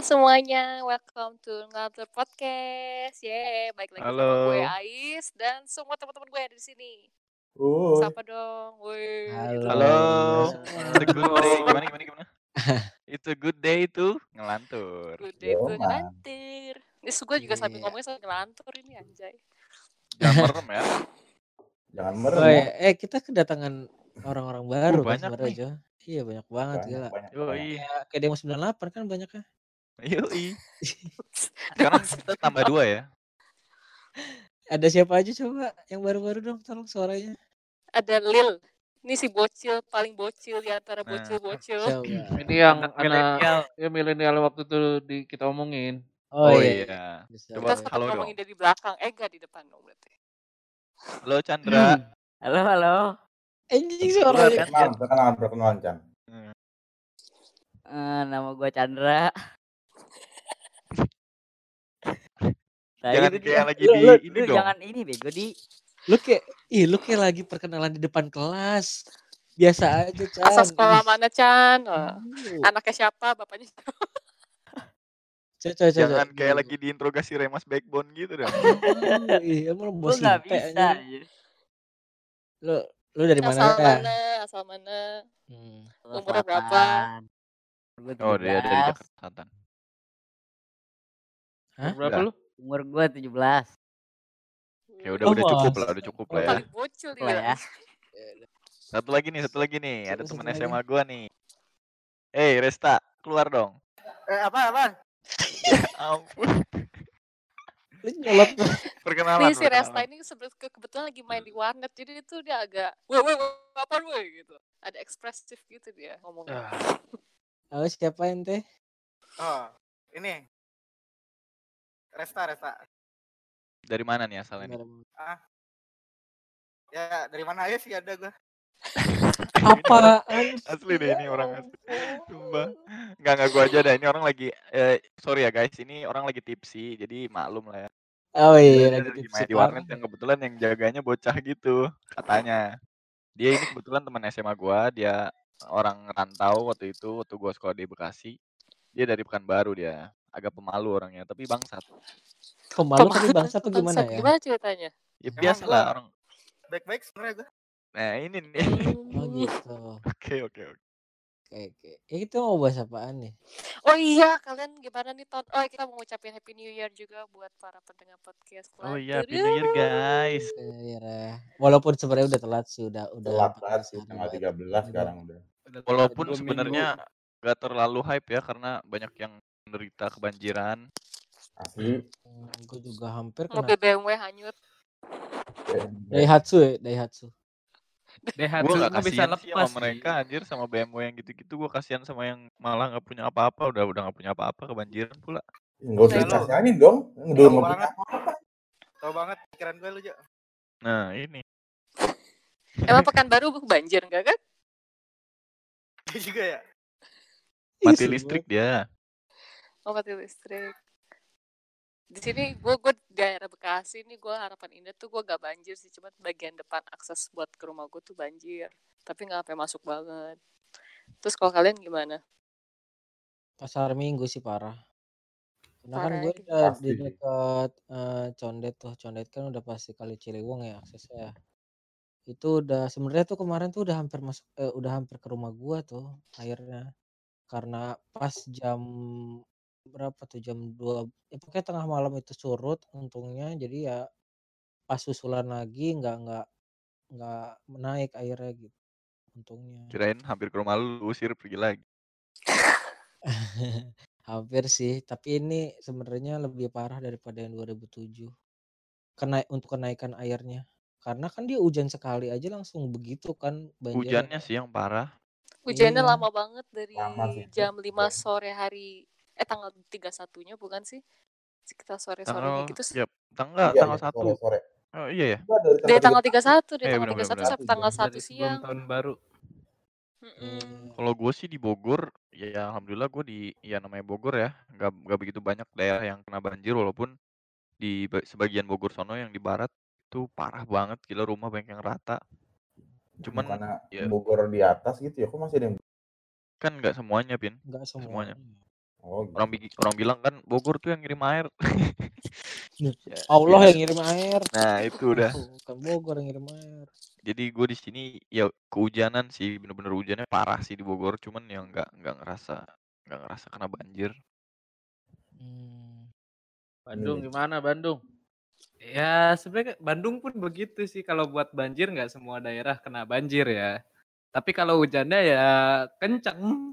semuanya, welcome to Ngelantur Podcast. Yeay, baik lagi sama gue Halo. Ais dan semua teman-teman gue ada di sini. Uh, Sapa dong. Woi. Halo. Halo. Halo. It's a good day. Gimana gimana gimana? It's a good day to ngelantur. Good day Yoman. ngelantur. Ini gue juga sambil Iya. ngomongnya sambil ngelantur ini anjay. Jangan merem ya. jangan Oh, merem. ya. eh kita kedatangan orang-orang baru Uh, kan banyak sebenarnya nih. Jo. Iya banyak banget Banyak, gila. banyak, banyak. Kayak kayak demo 98 kan banyaknya. Yoi. Sekarang kita tambah dua ya. Ada siapa aja coba yang baru-baru dong tolong suaranya. Ada Lil. Ini si bocil paling bocil di antara Nah. bocil-bocil. Coba. Ini yang milenial. ya milenial waktu itu di kita omongin. Oh, Oh iya. iya. Coba Kita sempat halo dong. ngomongin dari belakang. Eh enggak di depan dong berarti. Halo Chandra. Halo, halo. Anjing suaranya. kan? Perkenalan, perkenalan, perkenalan, Chan. Hmm. Eh, nama gue Chandra. Tadi Jangan kayak dia- lagi lu- di lu- ini lu dong. Jangan ini bego di. Lu kayak ih lu kayak lagi perkenalan di depan kelas. Biasa aja, Chan. Asal sekolah mana Chan? Oh. lu. Anaknya siapa? Bapaknya siapa? Jangan kayak lagi diinterogasi Remas Backbone gitu dong. Lu, Ih, emang Lu bos bisa. anjing. anjir. Lu lu dari mana Asal ya? mana? Asal mana? Hmm. Lu Umurnya berapa? Oh dia dari 17. Jakarta Selatan. Hah? Berapa lu? Umur gue 17. Ya udah Oh, udah cukup lah, udah cukup lah ya. Bocil dia. ya. Satu lagi nih, satu lagi nih. Ada lagi. SMA gua nih. Eh, Resta, keluar dong. Eh, apa apa? Ya ampun. Lu nyolot Perkenalan. Nih si Resta ini sebetulnya ke- kebetulan lagi main di warnet jadi itu dia agak weh weh apa weh gitu. Ada ekspresif gitu dia ngomongnya. Oh, siapa ente? Oh, ini. Resta, Resta. Dari mana nih asalnya nih? Ya, dari mana aja sih ada gua. Apaan? Asli deh ini orang asli. Sumpah. Enggak enggak gua aja dah. Ini orang lagi eh sorry ya guys, ini orang lagi tipsi. Jadi maklum lah ya. Oh iya, Dia lagi tipsi main di warnet yang kebetulan yang jaganya bocah gitu katanya. Dia ini kebetulan teman SMA gua, dia orang rantau waktu itu waktu gua sekolah di Bekasi. Dia dari Pekanbaru dia. Agak pemalu orangnya, tapi bangsat. Pemalu tapi bangsa tuh gimana Bangsat, ya? Gimana ceritanya? Ya biasa lah orang. Baik-baik sebenarnya gua. Nah, ini nih. Oh gitu. Oke, oke, oke. Oke, oke. Ya itu mau bahas apaan nih? Oh iya, kalian gimana nih tahun? Oh kita mau ngucapin Happy New Year juga buat para pendengar podcast. Oh iya. Happy New Year guys. Ya, walaupun sebenarnya udah telat sih, udah udah Telat 14 banget sih, tanggal lagi. 13 sekarang udah. Walaupun sebenarnya gak terlalu hype ya karena banyak yang menderita kebanjiran. Asli. Hmm, gue juga hampir kena Mobil BMW hanyut. Daihatsu ya, Daihatsu. Daihatsu Gue gak bisa kasihan sih lepas sama mereka anjir sama BMW yang gitu-gitu. Gue kasihan sama yang malah gak punya apa-apa. Udah udah gak punya apa-apa kebanjiran pula. Enggak usah dikasihanin dong. Udah Tahu nggak banget. punya Tahu banget pikiran gua lu, Jo. Nah ini. Emang Pekanbaru banjir enggak kan? Dia juga ya. Mati listrik dia. Oh mati listrik. Di sini gue gue daerah Bekasi nih gue harapan indah tuh gue gak banjir sih cuma bagian depan akses buat ke rumah gue tuh banjir tapi nggak sampai masuk banget. Terus kalau kalian gimana? Pasar Minggu sih parah. Karena kan gue ya. udah Pasti di dekat eh, Condet tuh. Condet kan udah pasti kali Ciliwung ya aksesnya. Itu udah sebenarnya tuh kemarin tuh udah hampir masuk eh, udah hampir ke rumah gua tuh akhirnya. Karena pas jam berapa tuh jam 2 ya pokoknya tengah malam itu surut untungnya jadi ya pas susulan lagi nggak nggak nggak menaik airnya gitu untungnya Kirain hampir ke rumah lu, usir pergi lagi. hampir sih tapi ini sebenarnya lebih parah daripada yang 2007 kena untuk kenaikan airnya karena kan dia hujan sekali aja langsung begitu kan banjirnya Hujannya sih yang parah. Hujannya Iya. lama banget dari Lama sih jam 5 Iya. sore hari eh tanggal 31-nya bukan sih? Sekitar sore-sorenya Tanggal gitu. ya, tanggal Iya, tanggal iya, satu. sore-sore. Oh iya ya. Dari Dari tanggal 31. 31, dari Eh, tanggal bener, 31 bener, sampai tanggal 1 dari sebelum siang. tahun baru. Mm-mm. Hmm. Kalau gue sih di Bogor, ya, ya alhamdulillah gue di ya namanya Bogor ya, nggak nggak begitu banyak daerah yang kena banjir walaupun di ba- sebagian Bogor sono yang di barat itu parah banget, gila rumah banyak yang rata. Cuman Bukannya ya Bogor di atas gitu ya, kok masih ada yang kan nggak semuanya pin, nggak semuanya. semuanya Oh, gitu. Orang bi- orang bilang kan Bogor tuh yang ngirim air. Ya, Allah ya. yang ngirim air. Nah, itu udah. Bukan Bogor yang ngirim air. Jadi gue di sini ya kehujanan sih, bener-bener hujannya parah sih di Bogor, cuman yang nggak nggak ngerasa nggak ngerasa kena banjir. Hmm. Bandung Iya. gimana Bandung? Ya sebenarnya Bandung pun begitu sih kalau buat banjir nggak semua daerah kena banjir ya. Tapi kalau hujannya ya kenceng.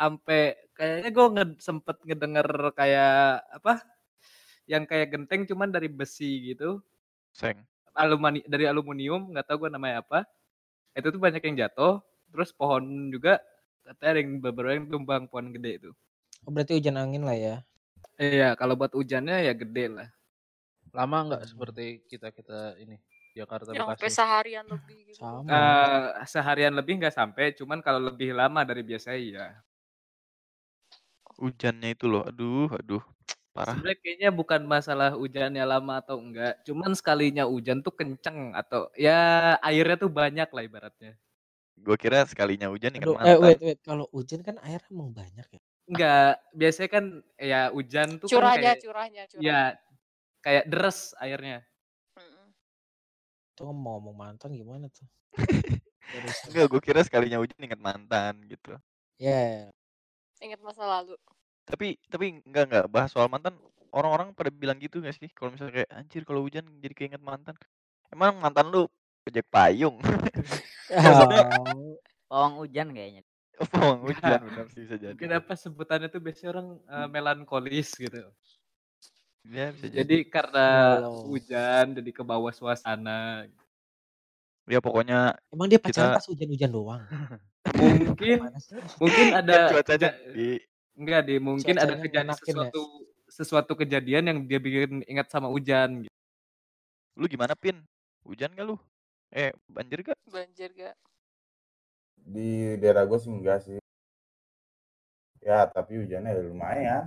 Sampai kayaknya gue nge sempet ngedenger kayak apa? Yang kayak genteng cuman dari besi gitu. Seng. Alumani dari aluminium nggak tahu gue namanya apa. Itu tuh banyak yang jatuh. Terus pohon juga katanya ada yang beberapa yang tumbang pohon gede itu. Oh, berarti hujan angin lah ya. Iya kalau buat hujannya ya gede lah. Lama nggak seperti kita kita ini Jakarta Yang sampai seharian lebih gitu. Sama. Eh, seharian lebih nggak sampai, cuman kalau lebih lama dari biasa iya. Hujannya itu loh, aduh, aduh, parah. Sebenarnya kayaknya bukan masalah hujannya lama atau enggak, cuman sekalinya hujan tuh kenceng atau ya airnya tuh banyak lah ibaratnya. Gue kira sekalinya hujan ingat Aduh, eh mantan. wait wait, kalau hujan kan air emang banyak ya. Enggak, biasanya kan ya hujan tuh kan Curahnya, kayak curahnya, curahnya. ya kayak deres airnya. Tuh mau ngomong mantan gimana tuh? Enggak, gue kira sekalinya hujan ingat mantan gitu. Ya, Ingat masa lalu. Tapi tapi enggak enggak bahas soal mantan. Orang-orang pada bilang gitu gak sih? Kalau misalnya kayak anjir kalau hujan jadi keinget mantan. Emang mantan lu ojek payung? Oh, Pawang hujan kayaknya. pawang hujan Enggak. benar sih bisa jadi. Mungkin apa sebutannya tuh biasanya orang eh, melankolis gitu. Ya bisa jadi. Jadi karena Galau. hujan jadi ke bawah suasana. Ya pokoknya emang dia pacaran kita pas hujan-hujan doang. Mungkin mungkin kan ada cuacanya keja- di Enggak deh, mungkin ada kejadian ya? sesuatu sesuatu kejadian yang dia bikin ingat sama hujan gitu. lu gimana pin? Hujan gak lu? Eh banjir gak? Banjir gak? Di daerah gue sih enggak sih. Ya, tapi hujannya ya lumayan.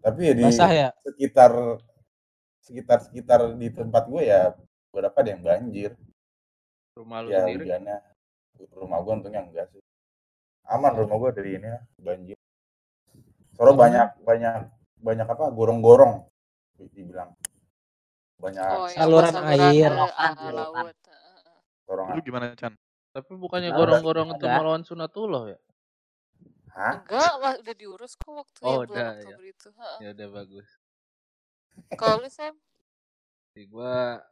Tapi ya di Basah ya? sekitar sekitar sekitar di tempat gue ya beberapa ada yang banjir. Rumah lu Ya sendiri? hujannya rumah gue untungnya enggak sih. Aman rumah gue dari ini ya, banjir. Soalnya Karena banyak banyak banyak apa gorong-gorong dibilang banyak Oh, yang saluran saluran air. selokan. laut. Heeh. gorong Lu gimana Chan? Tapi bukannya gorong-gorong itu melawan sunatullah ya? Hah? Enggak, wah, udah diurus kok waktu Oh, bulan udah ya. Itu. Ya udah bagus. Kalau lu Sam, Di gua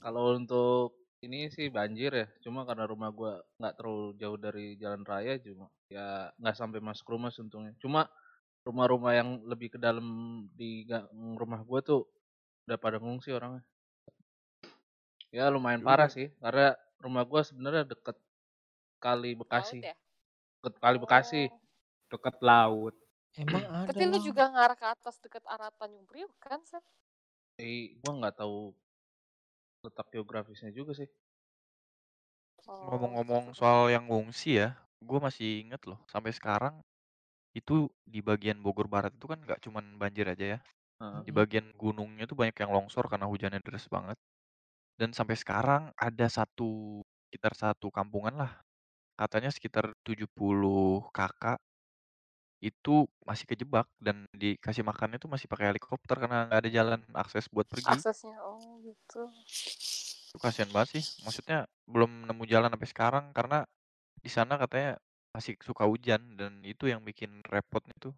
kalau untuk ini sih banjir ya, cuma karena rumah gua nggak terlalu jauh dari jalan raya cuma ya nggak sampai masuk rumah sih untungnya. Cuma rumah-rumah yang lebih ke dalam di gang rumah gua tuh udah pada ngungsi orangnya. Ya lumayan Ya parah udah. sih, karena rumah gua sebenarnya deket kali laut Bekasi, ya? deket kali Bekasi. Oh. Dekat laut. Emang ada Tapi lu juga ngarah ke atas deket arah Tanjung Priok kan, Sam? Eh, gua nggak tahu letak geografisnya juga sih. Oh, Ngomong-ngomong gitu. soal yang ngungsi ya, gue masih inget loh sampai sekarang itu di bagian Bogor Barat itu kan nggak cuman banjir aja ya. Di bagian gunungnya tuh banyak yang longsor karena hujannya deras banget. Dan sampai sekarang ada satu sekitar satu kampungan lah. Katanya sekitar 70 kakak itu masih kejebak dan dikasih makannya tuh masih pakai helikopter karena nggak ada jalan akses buat pergi. Aksesnya, oh gitu. Itu kasihan banget sih. Maksudnya belum nemu jalan sampai sekarang karena di sana katanya masih suka hujan dan itu yang bikin repotnya tuh.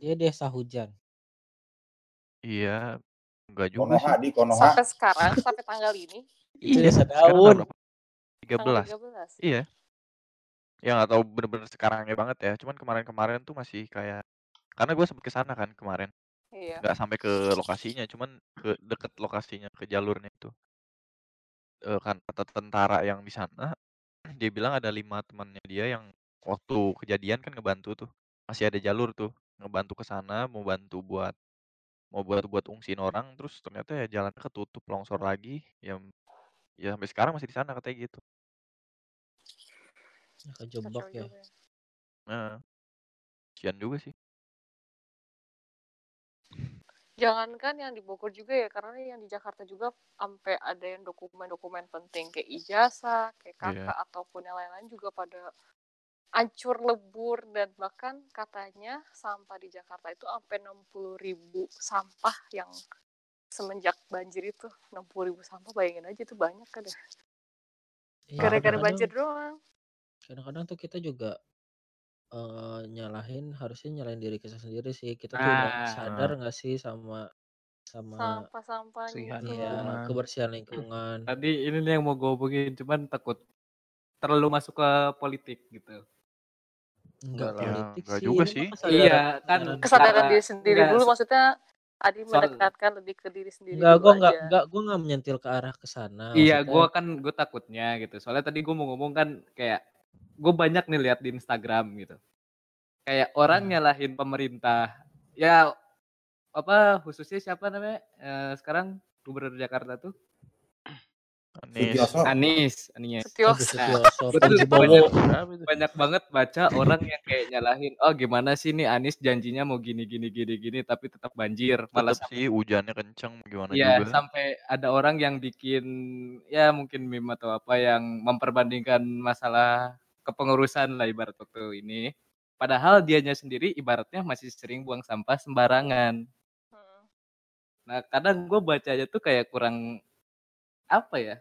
Dia desa hujan. Iya, enggak juga Konoha sih. di Konoha. Sampai sekarang, sampai tanggal ini, Itu Iya, desa sekarang daun. tanggal tanggal 13. 13. Iya. Ya nggak tahu bener-bener sekarangnya banget ya. Cuman kemarin-kemarin tuh masih kayak karena gue sempet ke sana kan kemarin. Iya. Nggak sampai ke lokasinya, cuman ke deket lokasinya, ke jalurnya itu. Eh, kan kata tentara yang di sana, dia bilang ada lima temannya dia yang waktu kejadian kan ngebantu tuh. Masih ada jalur tuh, ngebantu ke sana, mau bantu buat mau buat buat ungsiin orang, terus ternyata ya jalannya ketutup longsor lagi. Ya, ya sampai sekarang masih di sana katanya gitu. Kejebak ya. juga. ya. Nah, kasihan juga sih. Jangankan yang di Bogor juga ya, karena yang di Jakarta juga sampai ada yang dokumen-dokumen penting kayak ijazah, kayak Iya. kakak ataupun yang lain-lain juga pada hancur lebur dan bahkan katanya sampah di Jakarta itu sampai 60 ribu sampah yang semenjak banjir itu 60 ribu sampah bayangin aja itu banyak kan ya Iya, gara-gara banjir doang kadang-kadang tuh kita juga eh, nyalahin harusnya nyalahin diri kita sendiri sih kita tuh Ah. sadar nggak sih sama sama sampah-sampahnya Bersihan itu ya lingkungan. kebersihan lingkungan Tadi ini nih yang mau gue hubungin, cuman takut terlalu masuk ke politik gitu. enggak Enggak lah, politik enggak sih juga ini mah sih. kesadaran Iya, kan kesadaran kesadaran Karena- diri sendiri enggak, dulu so- maksudnya Adi soal- mendekatkan lebih ke diri sendiri enggak dulu gua enggak aja enggak gua enggak menyentil ke arah ke sana Iya, maksudnya gue kan gue takutnya gitu. Soalnya tadi gue mau ngomong kan kayak gue banyak nih lihat di Instagram gitu. Kayak orang Hmm. nyalahin pemerintah. Ya apa khususnya siapa namanya eh, sekarang gubernur Jakarta tuh Anies. Anies, Anies. Setios Agus Sutioso Gue tuh Fauzi banyak, banget baca orang yang kayak nyalahin, oh gimana sih nih Anies janjinya mau gini gini gini gini tapi tetap banjir, malah sih hujannya kenceng gimana Iya, juga. sampai ada orang yang bikin ya mungkin meme atau apa yang memperbandingkan masalah kepengurusan lah ibarat waktu ini. Padahal dianya sendiri ibaratnya masih sering buang sampah sembarangan. Hmm. Nah, kadang gue bacanya tuh kayak kurang apa ya?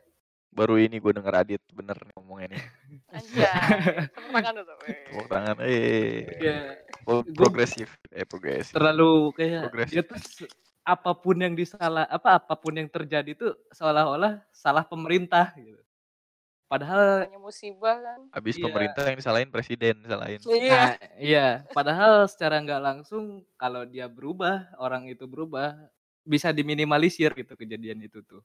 Baru ini gue denger Adit bener nih ngomongnya nih. Anjay, tepuk tangan weh. Tepuk tangan. Eh. Ya, Progresif. Eh progresif. terlalu kayak Progresif. dia tuh apa pun yang disalah apa apa pun yang terjadi tuh seolah-olah salah pemerintah gitu. Padahal Namanya musibah kan. Habis Iya. pemerintah yang disalahin presiden disalahin. Iya. Nah, iya, padahal secara nggak langsung kalau dia berubah, orang itu berubah, bisa diminimalisir gitu kejadian itu tuh.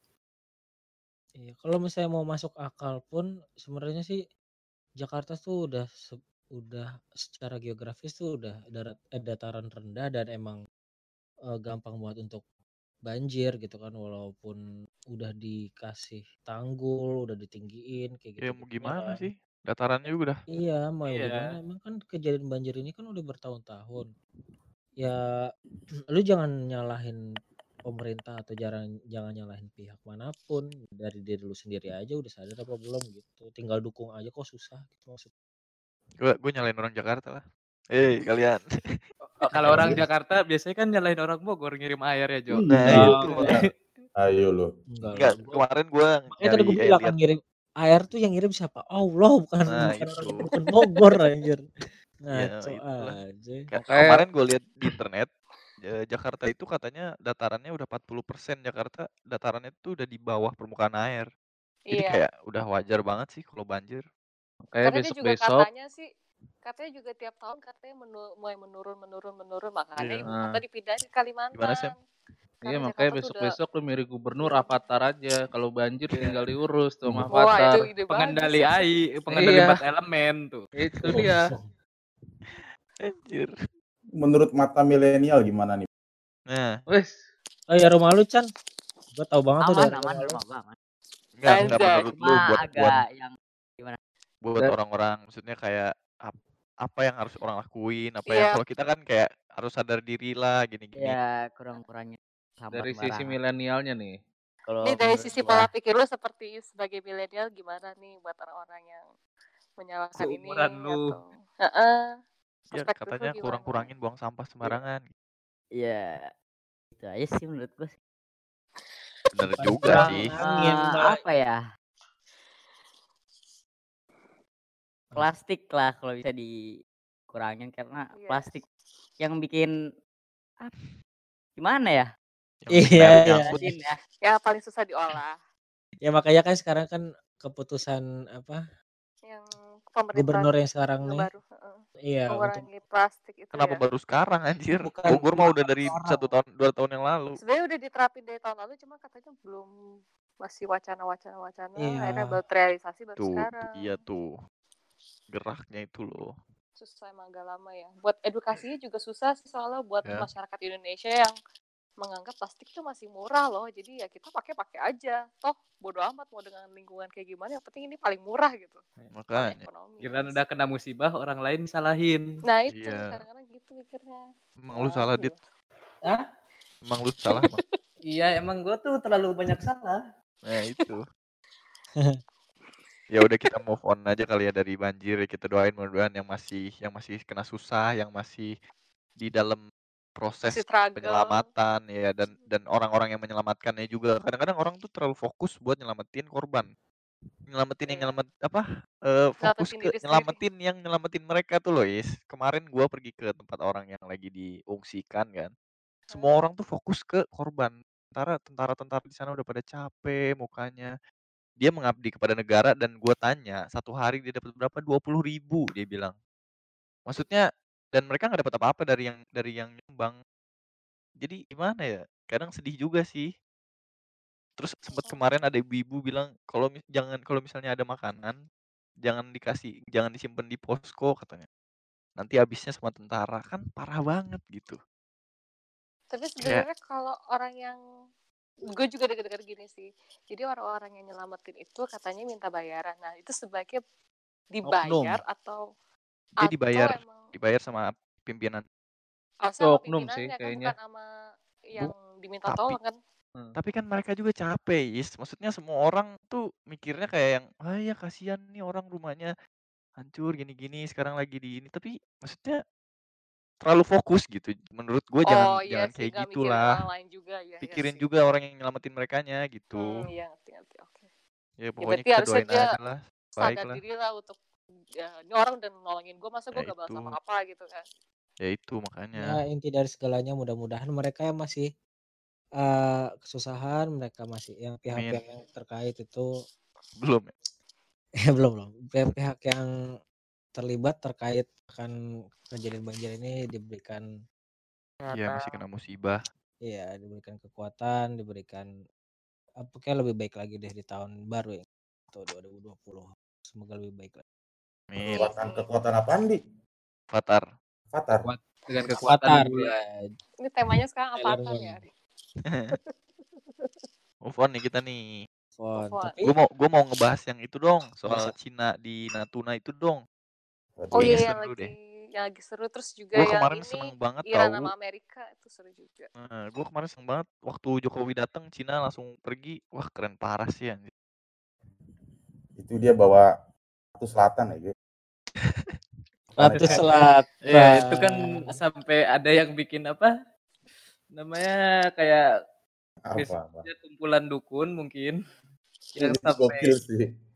Iya, kalau misalnya mau masuk akal pun sebenarnya sih Jakarta tuh udah se- udah secara geografis tuh udah darat eh, dataran rendah dan emang eh, gampang banget untuk banjir gitu kan walaupun udah dikasih tanggul, udah ditinggiin kayak Ya gitu mau gimana kan. sih? Datarannya juga udah. Iya, mau Iya. gimana emang kan kejadian banjir ini kan udah bertahun-tahun. Ya lu jangan nyalahin pemerintah atau jangan jangan nyalahin pihak mana pun dari diri lu sendiri aja udah sadar apa belum gitu. Tinggal dukung aja kok susah gitu maksud. Gue gue nyalain orang Jakarta lah. Eh kalian. Oh, kalau orang Jakarta biasanya kan nyalahin orang Bogor ngirim air ya, Jo. Nah Iya. itu Oh, makanya. Ayo lu. Enggak kemarin gue makanya tadi nyari gue bilang kan ngirim air tuh yang ngirim siapa? Allah bukan Nah bukan itu. bukan Bogor anjir. Ya Ngaco itulah. aja. Kemarin gue lihat di internet Jakarta itu katanya datarannya udah 40% Jakarta datarannya tuh udah di bawah permukaan air. Jadi Iya. kayak udah wajar banget sih kalau banjir. kayak Karena dia juga besok-besok katanya sih katanya juga tiap tahun katanya menu- mulai menurun menurun menurun makanya Iya. ibu Nah. kota dipindahin ke Gimana Kalimantan. sih? Iya makanya tuh udah besok-besok lu mirip gubernur Avatar aja. Kalau banjir Iya. tinggal diurus tuh sama Wah itu Avatar. ide bagus Pengendali air, pengendali Iya, empat elemen tuh. itu dia. Anjir. Menurut mata milenial gimana nih? Nah, Wes, Oh ya rumah lu Chan. Gue tau banget tuh Aman, aman, rumah gua aman. enggak enggak menurut lu buat buat yang gimana? buat orang-orang maksudnya kayak ap- apa yang harus orang lakuin, apa yang Iya. kalau kita kan kayak harus sadar diri lah gini-gini. Ya kurang-kurangin sampah dari sisi milenialnya nih. Kalau Nih dari menurut sisi gua pola pikir lu seperti sebagai milenial gimana nih buat orang-orang yang menyalahkan ini Seumuran lu. atau Heeh. Ya perspektif lu katanya gimana? kurang-kurangin buang sampah sembarangan. ya itu aja sih menurut sih. Bener juga sih. Eh, apa ya? Plastik lah kalau bisa dikurangin karena Iya. plastik yang bikin? Gimana ya? Yang Iya, iya. Jelasin ya. Ya paling susah diolah. Ya makanya kan sekarang kan keputusan apa Yang pemerintah gubernur yang sekarang nih baru heeh, iya untuk mengurangi plastik itu Kenapa ya. baru sekarang anjir? bukan Bogor mah udah dari sekarang. satu tahun dua tahun yang lalu. Sebenarnya udah diterapin dari tahun lalu cuma katanya belum masih wacana-wacana wacana akhirnya Iya. baru terrealisasi baru Tuh, sekarang. iya tuh. Geraknya itu loh. Susah emang agak lama ya. Buat edukasinya juga susah sih soalnya buat Ya. masyarakat Indonesia yang menganggap plastik itu masih murah loh. Jadi ya kita pakai-pakai aja. Toh bodo amat mau dengan lingkungan kayak gimana yang penting ini paling murah gitu. Soal Makanya. Kirain udah kena musibah orang lain disalahin. Nah itu Iya. kadang-kadang gitu mikirnya. Emang lu salah, Dit. Hah? Emang lu salah, Bang. Iya, emang gua tuh terlalu banyak salah. Nah, itu. Ya udah kita move on aja kali ya dari banjir, kita doain mudah-mudahan yang masih yang masih kena susah, yang masih di dalam proses penyelamatan ya dan dan orang-orang yang menyelamatkannya juga. Kadang-kadang orang tuh terlalu fokus buat nyelamatin korban. Nyelamatin yang Iya. nyelamat apa, eee, fokus ke nyelamatin yang nyelamatin mereka tuh loh, Is. Kemarin gua pergi ke tempat orang yang lagi diungsikan kan. Semua Heeh. orang tuh fokus ke korban. Sementara tentara-tentara di sana udah pada capek mukanya. Dia mengabdi kepada negara dan gua tanya, "Satu hari dia dapat berapa?" "20.000," dia bilang. Maksudnya dan mereka nggak dapat apa-apa dari yang dari yang nyumbang. Jadi gimana ya, kadang sedih juga sih. Terus sempet kemarin ada ibu-ibu bilang, "Kalau jangan kalau misalnya ada makanan, jangan dikasih jangan disimpen di posko," katanya. "Nanti habisnya sama tentara." Kan parah banget gitu. Tapi sebenarnya kalau orang yang gue juga dengar-dengar gini sih. Jadi orang-orang yang nyelamatin itu katanya minta bayaran. Nah, itu sebaiknya dibayar atau Dia atau dibayar emang dibayar sama pimpinan. Itu sama oknum sih kan kayaknya. bukan sama yang Bu diminta tapi tolong kan? Hmm. tapi kan mereka juga capek, Is. Maksudnya semua orang tuh mikirnya kayak yang, "Ah, ya kasihan nih orang rumahnya hancur gini-gini, sekarang lagi di ini." Tapi maksudnya terlalu fokus gitu. Menurut gua jangan Oh iya jangan sih, kayak gitulah. Orang lain juga ya, iya Pikirin sih. juga orang yang nyelamatin merekanya gitu. Hmm, iya ngerti ngerti. Oke. Ya Ya pokoknya berarti kita doain aja lah, sadar baiklah. diri lah untuk ya ini orang udah nolongin gue masa gue Ya gak balas itu. apa-apa gitu kan. Ya itu Ya makanya. inti dari segalanya mudah-mudahan mereka yang masih eee, kesusahan, mereka masih yang pihak-pihak yang terkait itu Belum ya? ya belum belum. Pihak-pihak yang terlibat terkait akan kejadian banjir ini diberikan Iya, masih kena musibah. Iya, diberikan kekuatan, diberikan apa kayak lebih baik lagi deh di tahun baru ya, atau 2020. Semoga lebih baik lagi. Amin. Kekuatan kekuatan apaan, Di? Fatar. Fatar. Kuat dengan kekuatan ya. Ini temanya sekarang Moon. ya. Move on nih kita nih. Font. Telepon. Tapi Gue mau gua mau ngebahas yang itu dong, soal Cina di Natuna itu dong. Oh iya yang lagi deh. Yang lagi seru terus juga Gue yang kemarin ini seneng banget Iran tahu. sama Amerika itu seru juga. Heeh, gue kemarin seneng banget waktu Jokowi datang Cina langsung pergi. Wah, keren parah sih anjir. Itu dia bawa Ratu Selatan ya, gitu. Ratu Planet Selatan. Iya, itu kan sampai ada yang bikin apa? Namanya kayak apa, apa. kumpulan dukun mungkin yang Itu sampai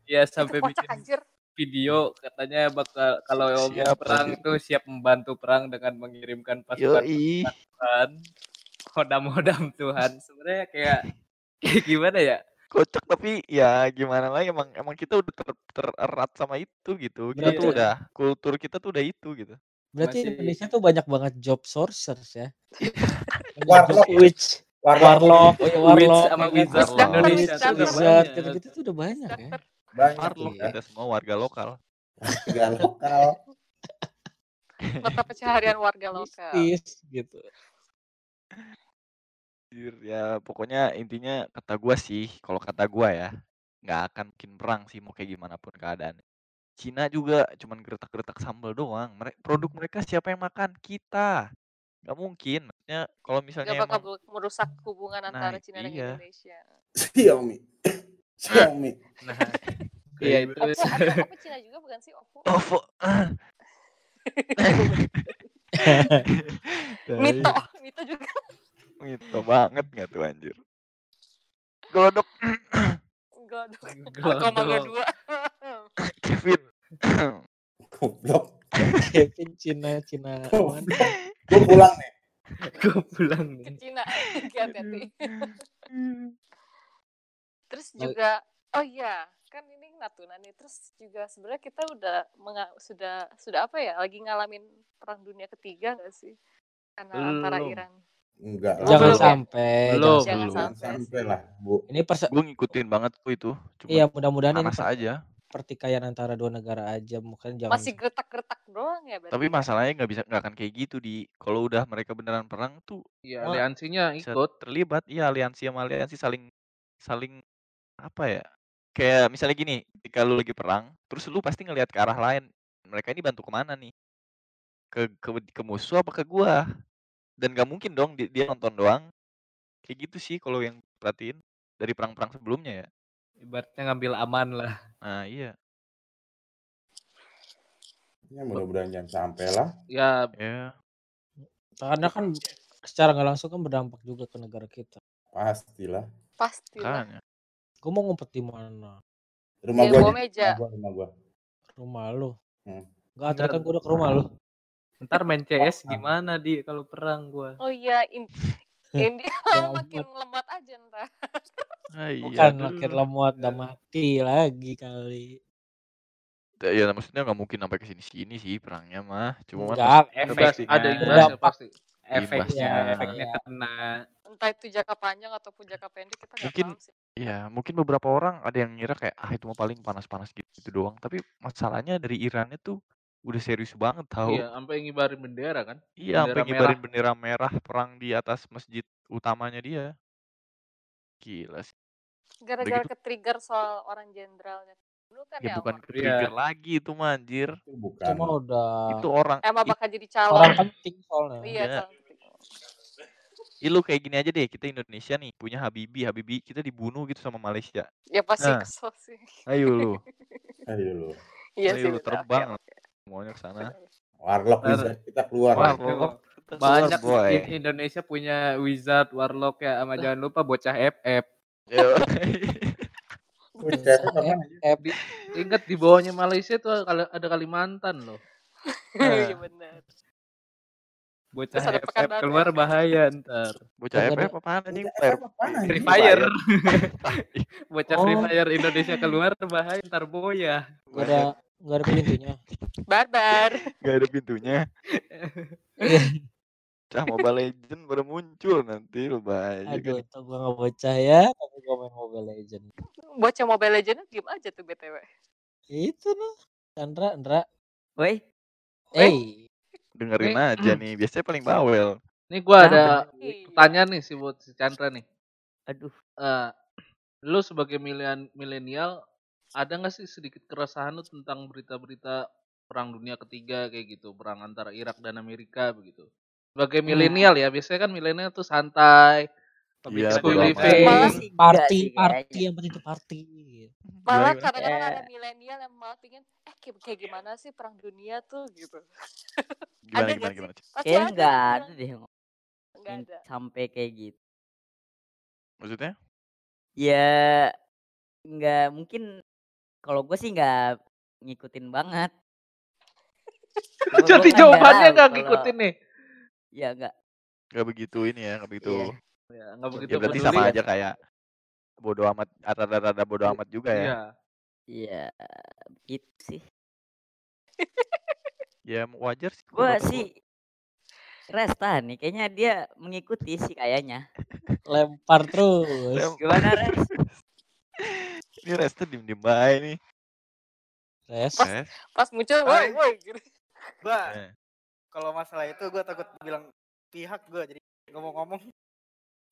ya sampai bikin anjir. Video katanya bakal kalau mau Siap perang anjir. itu siap membantu perang dengan mengirimkan pasukan Yoi. Tuhan, hodam-hodam Tuhan. Sebenarnya kayak kayak gimana ya? Kocak tapi ya gimana lagi emang emang kita udah ter, tererat sama itu gitu. Kita tuh Berarti udah kultur kita tuh udah itu gitu. berarti Masih Indonesia tuh banyak banget job sourcers ya. Warlock, witch, warlock, warlock, oh ya Witch warlock, sama ya kan? wizard Warlock. Indonesia Witch tuh udah wizard, banyak. gitu-gitu tuh udah banyak ya. Banyak ya. kita semua warga lokal. Warga lokal. Mata pencaharian warga lokal. Gitu. Ya pokoknya intinya kata gua sih, kalau kata gua ya, nggak akan bikin perang sih mau kayak gimana pun keadaan. Cina juga cuman gertak-gertak sambal doang. Mere- produk mereka siapa yang makan? Kita. Nggak mungkin. Maksudnya kalau misalnya Gak bakal emang merusak hubungan Nah, antara Cina dan iya. Indonesia. Xiaomi. Xiaomi. Nah, iya itu Oppo, Oppo, Oppo Cina juga bukan sih Oppo? OVO. Mito, Mito juga. Mito banget nggak tuh anjir. Godok. Godok. Alkomago dua. Kevin. Goblok. Kevin Cina Cina Oh. Gue pulang nih. gue pulang Ke nih. Cina. Hati-hati. Terus juga, oh iya, kan ini Natuna nih. Terus juga sebenarnya kita udah menga- sudah sudah apa ya? Lagi ngalamin perang dunia ketiga nggak sih? Karena antara Belum. Iran. Enggak lah. Jangan belum ya? sampai, Belum. jangan Jangan Belum. Jangan sampai sampai lah, Bu. Ini perse Gue ngikutin banget tuh itu. Cuman iya mudah-mudahan ini per- aja. pertikaian antara dua negara aja mungkin jangan Masih gertak-gertak doang ya berarti Tapi ya? masalahnya nggak bisa nggak akan kayak gitu di kalau udah mereka beneran perang tuh Iya, aliansinya ikut. terlibat. Iya aliansi sama aliansi saling saling apa ya? Kayak misalnya gini, ketika lu lagi perang, terus lu pasti ngelihat ke arah lain. Mereka ini bantu ke mana nih? Ke ke, ke musuh apa ke gua? Dan gak mungkin dong di- dia nonton doang. Kayak gitu sih kalau yang perhatiin dari perang-perang sebelumnya ya. Ibaratnya ngambil aman lah. Nah iya. Ya mudah-mudahan jangan sampai lah. Ya Ya. Karena kan secara nggak langsung kan berdampak juga ke negara kita. Pastilah. Pastilah. Makanya. Gue mau ngumpet di mana? Rumah bawah aja. meja. Rumah gua, rumah gua. Rumah lu. Hmm. Enggak, tadi Ntar, kan gue udah ke rumah lu. ntar main CS gimana di kalau perang gua? Oh iya, in India Ya makin lemot aja ntar. Ah, iya. Bukan makin lemot udah mati lagi kali. Ya maksudnya nggak mungkin sampai ke sini-sini sih perangnya mah. Cuma kan Enggak, Efek ada imbasnya berdampak. pasti. efeknya efeknya kena. Entah itu jangka panjang ataupun jangka pendek kita nggak paham sih. Ya mungkin beberapa orang ada yang ngira kayak ah itu mah paling panas-panas gitu, gitu doang. Tapi masalahnya dari Irannya tuh udah serius banget tahu. Iya, sampai ngibarin bendera kan? Iya, sampai Bendera ngibarin bendera merah perang di atas masjid utamanya dia. Gila sih. Udah Gara-gara gitu ke trigger soal orang jenderalnya. Dulu kan ya ya bukan sama. ke trigger Iya. lagi itu mah anjir. Itu bukan. Cuma udah Itu orang Emang it, bakal jadi orang calon. penting soalnya. Iya, iya. calon. Ih, lu kayak gini aja deh, kita Indonesia nih punya Habibie, Habibie kita dibunuh gitu sama Malaysia. Ya pasti Nah, kesel sih. ayo lu, Ayo lu. Iya sih ayo lu terbang oke. semuanya ke sana. Warlock Ntar wizard kita keluar keluar banyak boy. Indonesia punya wizard, warlock ya, sama jangan lupa bocah FF. Bocah? FF. Di, ingat di bawahnya Malaysia tuh ada Kalimantan loh. Iya Nah, benar. Bocah FF keluar FF. bahaya ntar. Bocah FF apaan anjing? Free anjing? Free Fire. Bocah Free Oh, Fire Indonesia keluar bahaya ntar boya. nggak ada nggak ada pintunya. Barbar. Gak ada pintunya. Cah Mobile Legend baru muncul nanti lu bahaya kan. Aduh, tuh gua nggak bocah ya, tapi gua main Mobile Legend. Bocah Mobile Legends diem aja tuh BTW. Itu loh. Chandra, Andra. Woi, Eh, Eh, Dengerin Nih, aja nih, biasanya paling bawel. nih gua ada iya. pertanyaan nih sih buat si Chandra nih. Aduh, Eh, lu sebagai milenial milenial ada nggak sih sedikit keresahan lu tentang berita-berita perang dunia ketiga kayak gitu, perang antara Irak dan Amerika begitu. Sebagai hmm, milenial ya, biasanya kan milenial tuh santai, Iya. Malah enggak party, party yang penting tuh party. Gimana Malah gimana? kadang-kadang Eh, ada milenial yang malah pingin eh kayak, gimana sih perang dunia tuh gitu. Gimana Ada gimana gimana? Pasti kayaknya enggak ada deh enggak ada. sampai kayak gitu. Maksudnya? Ya enggak mungkin kalau gue sih enggak ngikutin banget. Jadi kan enggak jawabannya tahu nggak kalau ngikutin nih. ya enggak. Gak begitu ini ya, gak begitu. Iya. Ya, nggak begitu Ya berarti peduli sama ya. aja kayak bodo amat, rada-rada bodo amat juga ya. Iya. Iya, begitu sih. Ya wajar sih Gue beberapa sih Resta nih, kayaknya dia mengikuti sih kayaknya. Lempar terus. Lem- Gimana Res? Ini Resta diem-diem baik nih. Res. Pas Res. pas muncul woi woi gitu. gua Eh. kalau masalah itu gua takut bilang pihak gua jadi ngomong-ngomong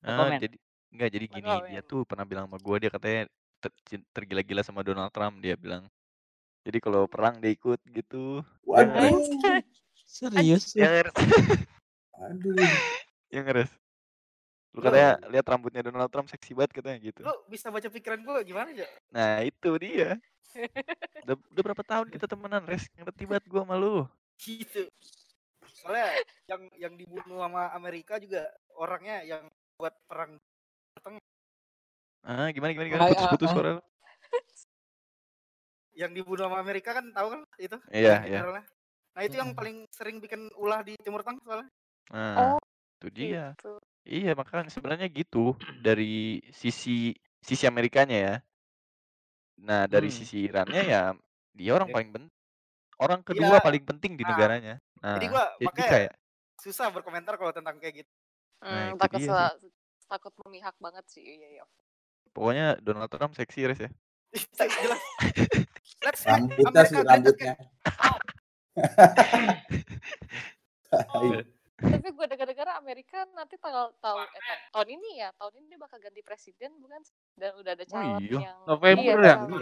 Ah, jadi enggak jadi gini, dia comment. tuh pernah bilang sama gua dia katanya ter- cin- tergila-gila sama Donald Trump dia bilang. Jadi kalau perang dia ikut gitu. Waduh. Anjay. Serius lu? Yang ngeres. Aduh. Yang ngeres. Lu lu katanya lihat rambutnya Donald Trump seksi banget katanya gitu. lu bisa baca pikiran gua gimana ya? Nah, itu dia. Udah, udah berapa tahun kita temenan, Res? Ngerti banget gua sama lu. Gitu. Soalnya yang yang dibunuh sama Amerika juga orangnya yang buat perang datang Ah, gimana gimana gimana? Hai, ah, Putus-putus ah. suara lu. yang dibunuh sama Amerika kan tahu kan itu Iya, iya. Nah itu yang paling sering bikin ulah di Timur Tengah soalnya. Nah, Oh, itu dia. gitu. Iya, makanya sebenarnya gitu dari sisi sisi Amerikanya ya. Nah, dari Hmm. sisi Irannya ya dia orang Ya. paling penting. Orang kedua Iya. paling penting di Nah, negaranya. jadi Nah, gua jadi makanya kayak susah berkomentar kalau tentang kayak gitu. Nah Hmm, itu takut dia sih. salah, takut memihak banget sih. Iya, iya. Pokoknya Donald Trump seksi Res ya. Jelas. Let's Rambutnya sih, rambutnya. Tai. Tapi gue dengar-dengar Amerika nanti tanggal tahun eh, tahun, tahun ini ya, tahun ini dia bakal ganti presiden bukan? sih? Dan udah ada Oh calon iya. yang November iya, ya? calon,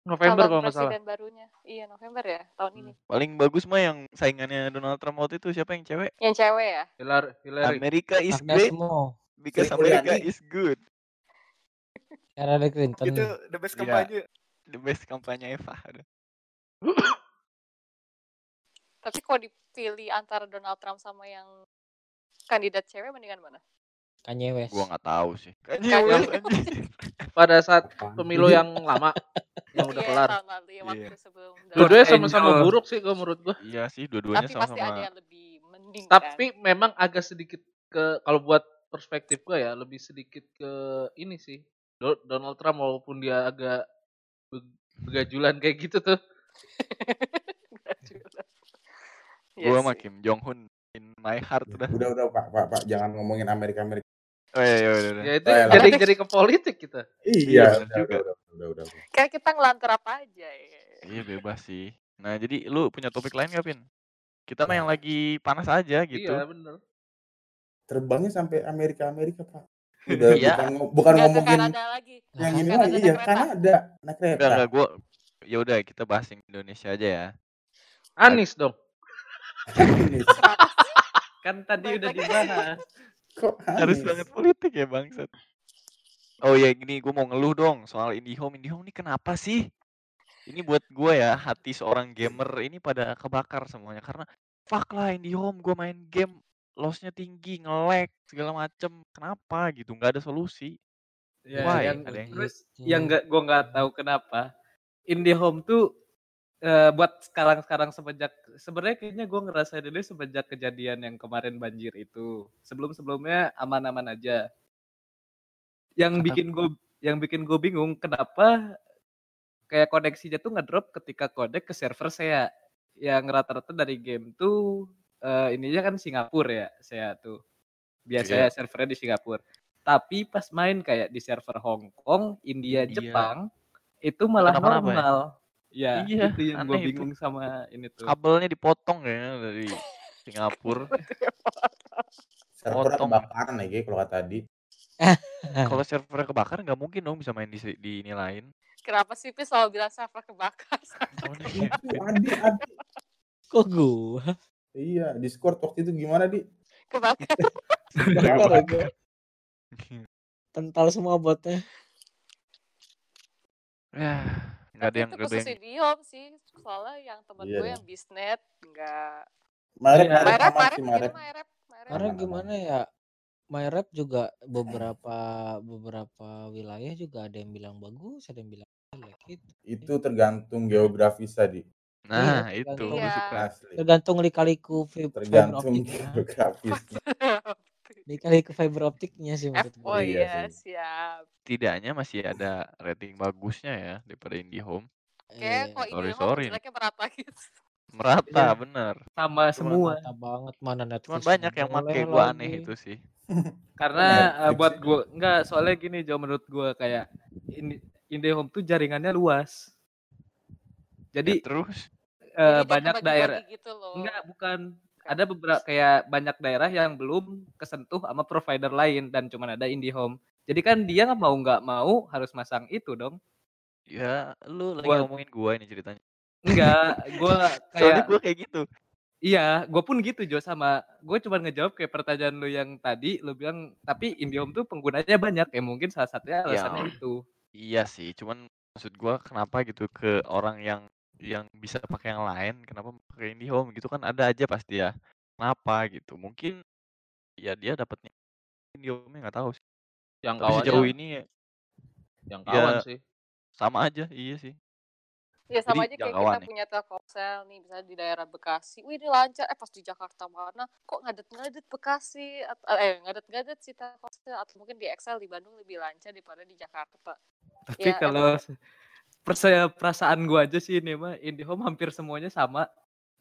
November kalau nggak salah. barunya. Iya, November ya tahun ini. Paling bagus mah yang saingannya Donald Trump waktu itu siapa yang cewek? Yang cewek ya? Hillary, Hillary. America is Agnes great Mo. because America is good. Ada Clinton Itu the best Iya. kampanye. The best kampanye Eva. Tapi kalau dipilih antara Donald Trump sama yang kandidat cewek mendingan mana? Kanye West. Gua nggak tahu sih. Kanye Kanye West West. anjing. Pada saat pemilu yang lama yang udah Iya, kelar. tahun lalu ya waktu Iya. sebelum Dua-duanya sama-sama buruk sih kalau menurut gua. Iya sih, dua-duanya Tapi pasti ada sama-sama. yang lebih mending kan. Tapi memang agak sedikit ke kalau buat perspektif gua ya lebih sedikit ke ini sih. Do- Donald Trump walaupun dia agak be- begajulan kayak gitu tuh. Iya Gua sih. sama Kim Jong Un in my heart udah. Udah udah Pak, Pak, Pak, jangan ngomongin Amerika Amerika. Oh iya, iya udah, udah. Ya itu Oh, ya, jadi lah. jadi ke politik kita. Iya, bener udah, juga. udah, udah, udah, udah, udah. Kayak kita ngelantur apa aja ya. Iya bebas sih. Nah jadi lu punya topik lain gak Pin? Kita mah yang lagi panas aja gitu. Iya bener. Terbangnya sampai Amerika Amerika Pak. Udah Iya. bukan bukan Nggak ke ngomongin Kanada lagi. yang ini lagi iya kereta. Kanada naik Enggak kereta. enggak gua ya udah kita bahas yang Indonesia aja ya. Anis dong. Kan tadi udah dibahas. Kok Harus banget politik ya bangsat. Oh ya gini gua mau ngeluh dong soal IndiHome. IndiHome ini kenapa sih? Ini buat gua ya hati seorang gamer ini pada kebakar semuanya karena fuck lah IndiHome gua main game lossnya tinggi, nge-lag segala macem. Kenapa gitu? nggak ada solusi. Ya, Why? yang Ada yang- terus Gitu. yang nggak gua nggak tahu kenapa IndiHome tuh eh, buat sekarang-sekarang semenjak sebenarnya kayaknya gua ngerasa dulu semenjak kejadian yang kemarin banjir itu. Sebelum-sebelumnya aman-aman aja. Yang bikin gue yang bikin gue bingung kenapa kayak koneksinya tuh ngedrop ketika connect ke server saya yang rata-rata dari game tuh eh, ininya kan Singapura ya saya tuh. Biasanya servernya di Singapura. Tapi pas main kayak di server Hong Kong, India, India. Jepang itu malah kenapa-napa ya? normal. Ya, Iya, itu yang gue aneh itu. bingung sama ini tuh. Kabelnya dipotong kayaknya dari Singapura. Servernya Potong. kebakaran ya Ge, kalau kata tadi. Kalau servernya kebakar nggak mungkin dong bisa main di di ini lain. Kenapa sih Pi selalu bilang server kebakar? Adi, Adi. Kok gua? Iya, Discord waktu itu gimana di? kebakar. Kebakar aja. Kental semua botnya. Ya, nggak ada yang itu khusus yang IndiHome sih. Soalnya yang temen Iya gue yang bisnet nggak Marep, marep Marep, marep, marep. marep, marep. Gimana ya? MyRap juga beberapa beberapa wilayah juga ada yang bilang bagus, ada yang bilang jelek gitu. Itu tergantung geografis tadi. Nah, Iya, itu tergantung. gue Iya. suka. Asli. Tergantung lika-liku Tergantung optiknya. geografisnya. Lika-liku fiber optiknya sih menurut Oh gue. Iya iya, sih. siap. Setidaknya masih ada rating bagusnya ya daripada IndiHome. Kayak kok Iya. Sorry, IndiHome sorry jeleknya merata gitu. Merata, Iya. bener. Sama semua. Mata banget mana Netflix. Cuman banyak yang make gue aneh lagi. itu sih. Karena Netflix buat gue enggak soalnya gini Jo menurut gue kayak ini IndiHome tuh jaringannya luas. Ya, Jadi terus eh, Jadi dia banyak daerah gitu loh. enggak bukan ada beberapa kayak banyak daerah yang belum kesentuh sama provider lain dan cuman ada IndiHome. Jadi kan dia nggak mau nggak mau harus masang itu dong. ya lu lagi Buat- ngomongin gue ini ceritanya. Enggak, gue Soalnya kayak gue kayak gitu. iya, gue pun gitu Jo sama gue cuma ngejawab kayak pertanyaan lu yang tadi lu bilang tapi IndiHome tuh penggunanya banyak ya mungkin salah satunya alasannya itu. Iya sih, cuman maksud gua kenapa gitu ke orang yang yang bisa pakai yang lain, kenapa pakai IndiHome gitu kan ada aja pasti ya. Kenapa gitu? Mungkin ya dia dapatnya IndiHome nggak tahu sih. Tapi Jangkauannya sejauh ini ya jangkauan ya sih. sama aja, iya sih. Ya sama Jadi aja kayak kita nih. punya Telkomsel nih, misalnya di daerah Bekasi. Wih ini lancar, eh pas di Jakarta mana? Kok ngadet-ngadet Bekasi? At- eh ngadet-ngadet sih Telkomsel. Atau mungkin di Excel di Bandung lebih lancar daripada di Jakarta. Tapi Ya, kalau percaya perasaan gua aja sih ini mah IndiHome hampir semuanya sama.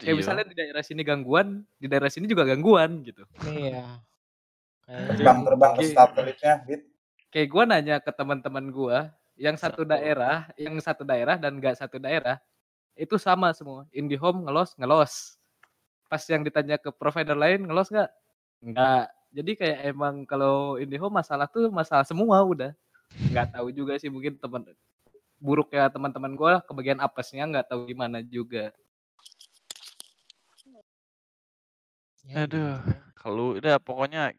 Kayak Iya. misalnya di daerah sini gangguan, di daerah sini juga gangguan gitu. Iya. Kayak Terbang-terbang ke Oke. satelitnya, Dit. Kayak gua nanya ke teman-teman gua, yang satu daerah, yang satu daerah dan enggak satu daerah, itu sama semua. IndiHome ngelos, ngelos. Pas yang ditanya ke provider lain, ngelos nggak? Nggak. Jadi kayak emang kalau IndiHome masalah tuh masalah semua udah. Nggak tahu juga sih mungkin teman buruk ya teman-teman gua kebagian apesnya nggak tahu gimana juga. ya Aduh, gitu. kalau udah pokoknya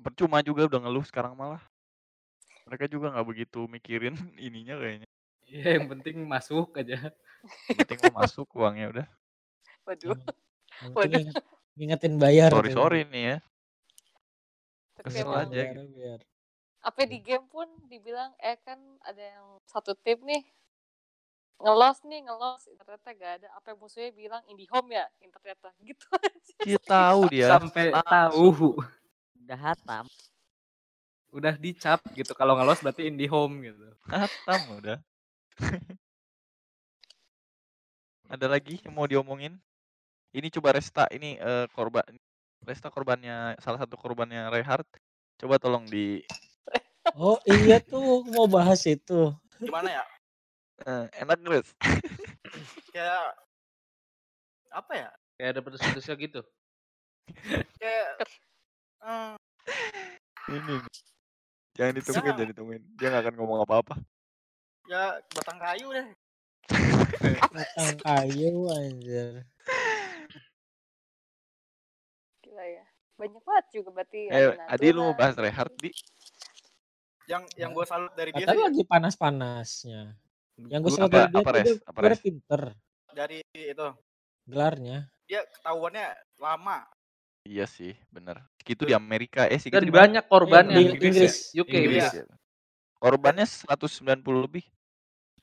percuma juga udah ngeluh sekarang malah. Mereka juga nggak begitu mikirin ininya kayaknya. Ya yang penting masuk aja. Yang penting mau masuk uangnya udah. Waduh. Yang penting Waduh. inget- ngingetin bayar Sorry sorry nih ya. Kesel aja Bayar, gitu. bayar. Apa di game pun dibilang eh kan ada yang satu tim nih ngelos nih ngelos ternyata gak ada apa yang musuhnya bilang IndiHome ya ternyata gitu aja Dia tahu dia. Sampai tahu. Udah hatam. Udah dicap gitu. Kalau ngelos berarti IndiHome gitu. Hatam udah. Ada lagi yang mau diomongin? Ini coba Resta, ini eh, korban Resta korbannya salah satu korbannya Reinhardt. Coba tolong di Oh iya tuh mau bahas itu. Gimana ya? eh, enak Res. Kayak apa ya? Kayak ada pedes-pedesnya gitu. Kayak eh, ini. Jangan ditungguin, Ya. jangan ditungguin. Dia nggak akan ngomong apa-apa. ya batang kayu deh. Batang kayu anjir. gila ya banyak banget juga berarti Eh, Adi lu mau bahas. Reinhardt di? Yang yang gue salut dari dia sih lagi panas-panasnya. Yang gue salut dari dia apa, Res? Apa, Res? pinter dari itu gelarnya. dia ketahuannya lama. Iya sih, bener. Segitu di Amerika, eh segitu Dan di banyak korbannya. Di Inggris ya? UK Inggris ya. Korbannya 190 lebih.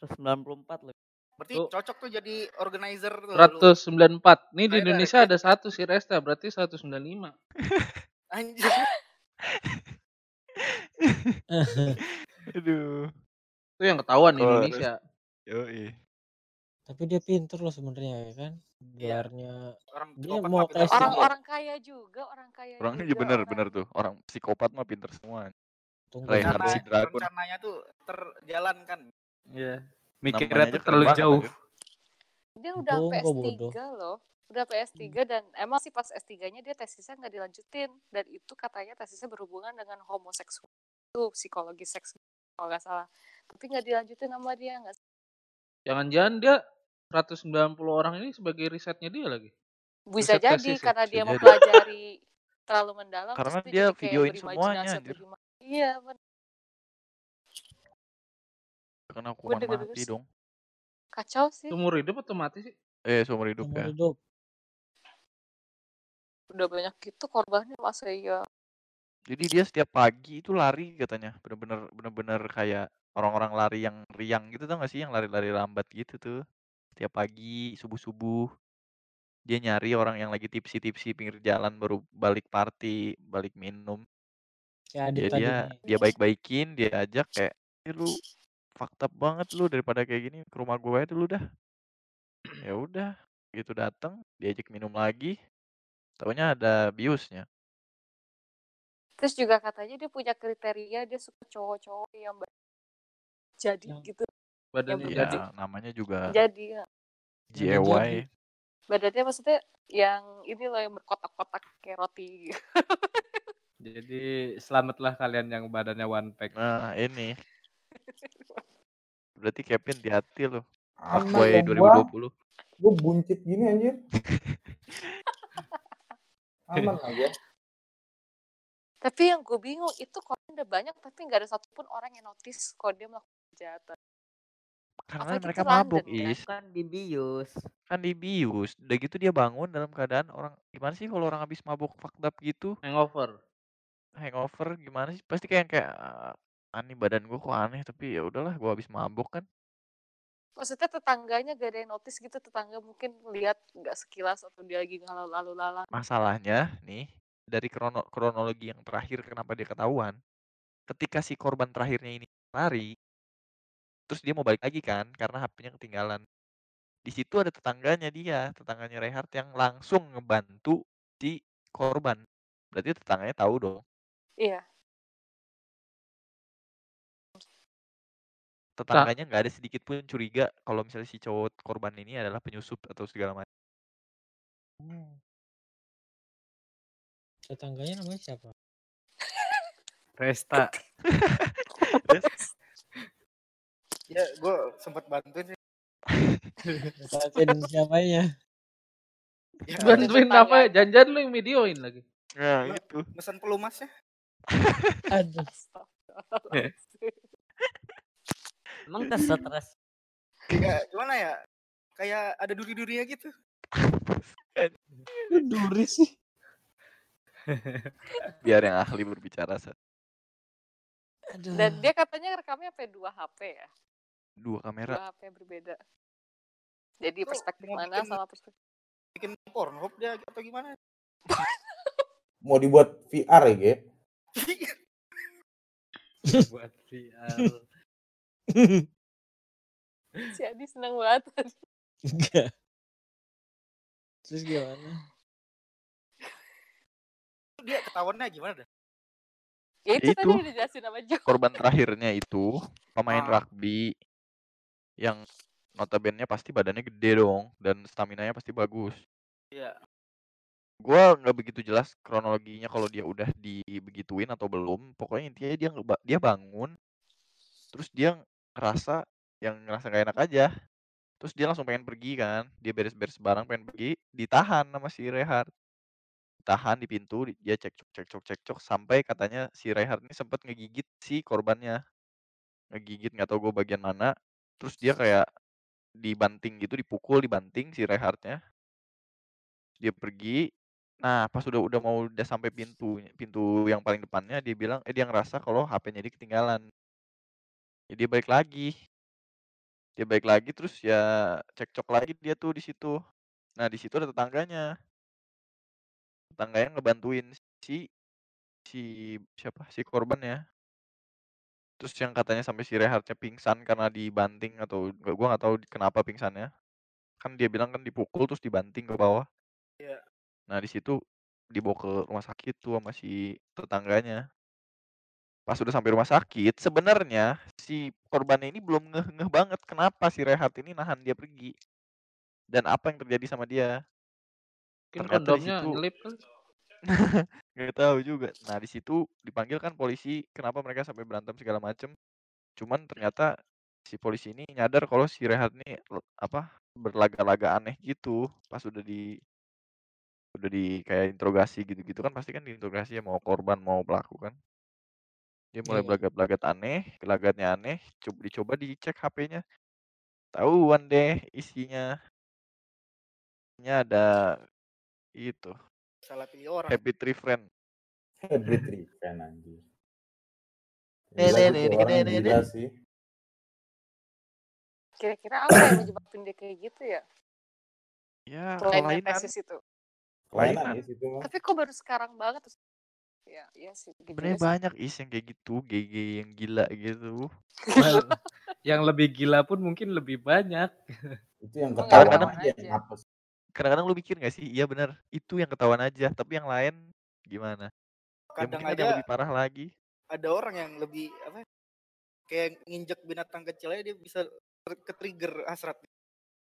194 lebih. Berarti Tuh. cocok tuh jadi organizer tuh. lu. 194. Nih di Indonesia ada satu si Resta, berarti 195. Anjir. Aduh. Itu yang ketahuan di Oh, Indonesia. Yoi. Tapi dia pinter loh sebenarnya ya kan. Iya. Gelarnya Orang Dia psikopat mau pintar tes banget. orang-orang kaya juga orang kaya Orangnya juga bener, orang- bener tuh. Orang psikopat mah pinter semua. tunggu Reinhardt dulu. si Rencana, Dragon. rencananya tuh terjalan kan. Iya. Namanya Mikirnya tuh terlalu jauh. dia udah Untung sampai gua S3 bodoh. loh udah sampai S3 dan emang sih pas S3-nya dia tesisnya nggak dilanjutin dan itu katanya tesisnya berhubungan dengan homoseksual itu psikologi seks kalau nggak salah tapi nggak dilanjutin sama dia nggak Jangan-jangan dia 190 orang ini sebagai risetnya dia lagi. bisa Riset jadi tesis ya? karena Bisa dia jadi. mempelajari terlalu mendalam Karena dia videoin semuanya, iya bener. Kena hukuman mati dong. kacau sih Seumur hidup atau mati sih? Eh, seumur hidup Seumur ya. hidup. Udah banyak gitu korbannya masa iya Jadi dia setiap pagi itu lari katanya. Bener-bener bener-bener kayak orang-orang lari yang riang gitu tau gak sih? Yang lari-lari lambat gitu tuh. Setiap pagi, subuh-subuh. Dia nyari orang yang lagi tipsi-tipsi pinggir jalan baru balik party, balik minum. Ya dia nih. dia baik-baikin, dia ajak kayak, "Eh, lu up banget lu daripada kayak gini ke rumah gue aja dulu dah." Ya udah, gitu datang, diajak minum lagi. Taunya ada biusnya. terus juga katanya dia punya kriteria dia suka cowok-cowok yang jadi Yang- gitu Badannya belum jadi. Ya, namanya juga jadi GAY. jadi. badannya maksudnya yang ini loh yang berkotak-kotak kayak roti Jadi selamatlah kalian yang badannya one pack. Nah, ini. Berarti Kevin loh. Aman Fuckboy dong gua. 2020. Gue buncit gini anjir. Aman lah gua. tapi yang gue bingung itu korban udah banyak tapi nggak ada satupun orang yang notice kalau dia melakukan kejahatan Karena Apalagi mereka mabuk, London, kan? Is. Kan dibius. Kan dibius. Udah gitu dia bangun dalam keadaan orang gimana sih kalau orang habis mabuk fucked up gitu, Hangover. hangover gimana sih? Pasti kayak kayak "Ah, aneh badan gua kok aneh tapi ya udahlah gua habis mabuk kan. Maksudnya tetangganya gak ada yang notice gitu tetangga mungkin lihat nggak sekilas atau dia lagi lalu lalu lalang Masalahnya nih dari krono kronologi yang terakhir kenapa dia ketahuan. Ketika si korban terakhirnya ini lari, terus dia mau balik lagi kan karena HP-nya ketinggalan. Di situ ada tetangganya dia, tetangganya Reinhardt yang langsung ngebantu si korban. Berarti tetangganya tahu dong. iya Tetangganya nggak ada sedikit pun curiga kalau misalnya si cowok korban ini adalah penyusup atau segala macam. Tetangganya namanya siapa? Resta. Ya, gue sempat bantuin sih. Bantuin siapanya? Ya, Bantuin apa ya? Jangan-jangan lu yang videoin lagi. Nah, Nah. itu. mesen pelumasnya. Aduh. Emang kesetres. Kayak gimana ya? Kayak ada duri-durinya gitu. Duri sih. Biar yang ahli berbicara. Aduh. Dan dia katanya rekamnya sampai dua HP ya. Dua kamera. Dua HP berbeda. Jadi perspektif mau mana bikin- sama perspektif Bikin Pornhub dia atau gimana? Mau dibuat VR ya, Ge? buat VR. si Adi seneng banget. Enggak. Terus gimana? dia ketahuannya gimana dah? Ya itu, tadi Itu. udah dijelasin sama Jo. Korban terakhirnya itu pemain Ah. rugby yang notabene pasti badannya gede dong dan stamina-nya pasti bagus. Iya. Gua nggak begitu jelas kronologinya kalau dia udah dibegituin atau belum. Pokoknya intinya dia dia bangun, terus dia ngerasa yang ngerasa gak enak aja. Terus dia langsung pengen pergi kan, dia beres-beres barang pengen pergi, ditahan sama si Rehard. Ditahan di pintu, di- dia cekcok cekcok cekcok sampai katanya si Rehard ini sempet ngegigit si korbannya. Ngegigit nggak tahu gue bagian mana. Terus dia kayak dibanting gitu, dipukul, dibanting si Rehardnya. Dia pergi. Nah, pas udah udah mau udah sampai pintu pintu yang paling depannya dia bilang eh dia ngerasa kalau HP-nya dia ketinggalan. Ya dia balik lagi. Dia balik lagi terus ya cekcok lagi dia tuh di situ. Nah, di situ ada tetangganya. Tetangganya ngebantuin si si siapa? Si korbannya. Terus yang katanya sampai si Rehardnya pingsan karena dibanting atau gua nggak tahu kenapa pingsannya. Kan dia bilang kan dipukul terus dibanting ke bawah. Iya. Nah, di situ dibawa ke rumah sakit tuh sama si tetangganya. Pas udah sampai rumah sakit, sebenarnya si korbannya ini belum ngeh-ngeh banget kenapa si Rehat ini nahan dia pergi. Dan apa yang terjadi sama dia. Mungkin Ternyata di situ nyelip nggak tahu juga. Nah, di situ dipanggil kan polisi, kenapa mereka sampai berantem segala macem. Cuman ternyata si polisi ini nyadar kalau si Rehat ini apa berlaga-laga aneh gitu pas udah di udah di kayak interogasi gitu-gitu kan pasti kan diinterogasi ya mau korban mau pelaku kan dia mulai Iya. belagat-belagat aneh gelagatnya aneh coba dicoba dicek HP-nya tahuan deh isinya nya ada itu Salah pilih orang. happy tree friend Hybrid Riven anjir. Deh, Gila sih. Kira-kira apa yang menyebabkan dia kayak gitu ya? ya Selain kelainan tesis itu. Kelainan kelainan ya. Tapi kok baru sekarang banget Ya, iya sih. gitu sebenarnya banyak is yang kayak gitu GG yang gila gitu Well, yang lebih gila pun mungkin lebih banyak. Itu yang ketahuan kadang-kadang aja yang aja. kadang-kadang lu mikir gak sih iya benar itu yang ketahuan aja tapi yang lain gimana ya Kadang mungkin ada yang lebih parah lagi ada orang yang lebih apa? Kayak nginjek binatang kecil aja dia bisa ter- ke-trigger hasrat.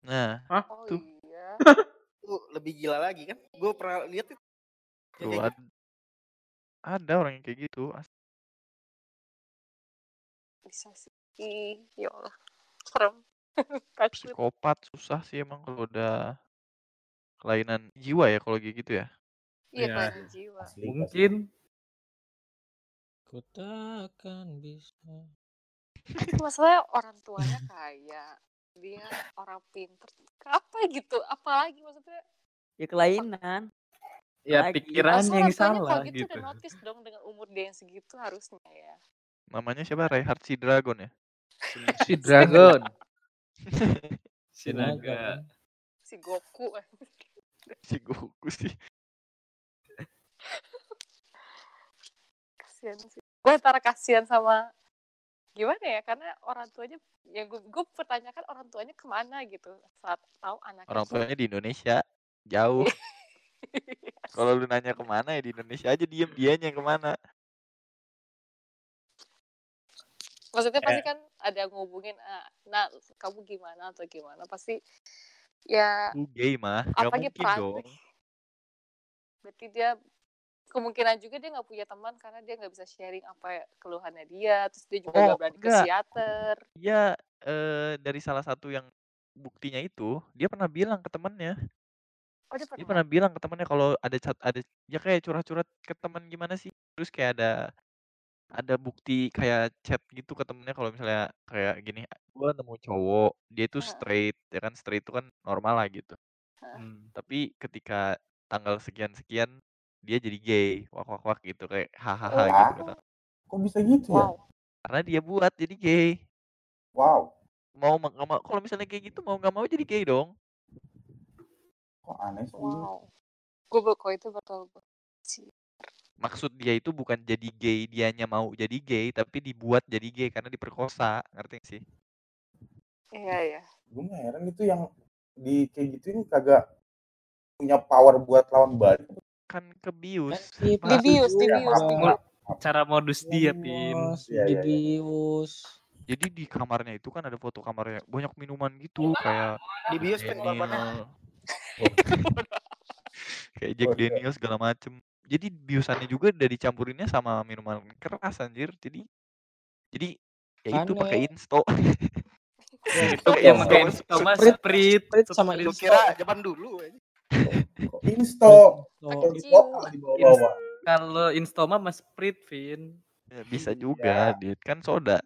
nah Oh Tuh. iya. Itu lebih gila lagi kan? Gue pernah lihat itu. Tuh ada orang yang kayak gitu as- Bisa sih. Ih, Ya Allah. Serem. Takut. psikopat susah sih emang kalau udah kelainan jiwa ya kalau kayak gitu ya Iya, Ya. kelainan jiwa. Mungkin Ku takkan bisa. Masalahnya orang tuanya kaya. Dia orang pinter. Apa gitu? Apalagi maksudnya? Ya kelainan. Ya Lagi. pikiran Masa yang salah kalau gitu, gitu. udah notice dong dengan umur dia yang segitu harusnya ya. namanya siapa Reinhard si Dragon ya Si Dragon. Si Naga. Si Goku. si Goku sih kasihan sih. Gue antara kasihan sama gimana ya karena orang tuanya yang gue gue pertanyakan orang tuanya ke mana gitu saat tahu anaknya orang tuanya di Indonesia jauh kalau lu nanya ke mana ya di Indonesia aja diem dianya ke mana. Maksudnya pasti kan ada yang ngubungin ah, nah kamu gimana atau gimana? Pasti ya lu gay mah apalagi mungkin dong. Berarti dia kemungkinan juga dia nggak punya teman karena dia nggak bisa sharing apa keluhannya dia terus dia juga Oh, nggak berani ke enggak. psikiater. Iya, eh, dari salah satu yang buktinya itu, dia pernah bilang ke temannya, oh dia dia pernah pernah bilang ke temannya kalau ada cat, ada ya kayak curhat-curhat ke teman gimana sih, terus kayak ada ada bukti kayak chat gitu ke temennya kalau misalnya kayak gini, gua nemu cowok, dia itu straight, ya kan straight itu kan normal lah gitu. Hmm. Tapi ketika tanggal sekian-sekian dia jadi gay, wak wak wak gitu kayak hahaha Wah. gitu kata. Kok bisa gitu ya? Wow. Karena dia buat jadi gay. Wow. Mau ma- nggak mau kalau misalnya kayak gitu mau nggak mau jadi gay dong. Kok aneh sih? Wow. Gue kok itu betul. sih. Maksud dia itu bukan jadi gay, dianya mau jadi gay tapi dibuat jadi gay karena diperkosa, ngerti nggak sih? Iya ya. Gue heran itu yang di kayak gituin kagak punya power buat lawan balik. Kan kebius. Dibius, Ya, dibius, dibius. Cara modus dia, Pin. Bos, Iya, iya, iya. dibius. Jadi di kamarnya itu kan ada foto kamarnya banyak minuman gitu kayak Di bios kan bapaknya. Kayak Jack iya. Daniel segala macem. Jadi biusannya juga udah dicampurinnya sama minuman keras anjir. Jadi jadi ya itu pakai insto. Itu Pakai yang Iya, pakai insto. sama Sprite, Sprite, Sprite sama Insto. kira zaman dulu insto? Kalau Instoma mas Sprite, Vin. Ya, bisa Iya. juga, Dit. Kan soda.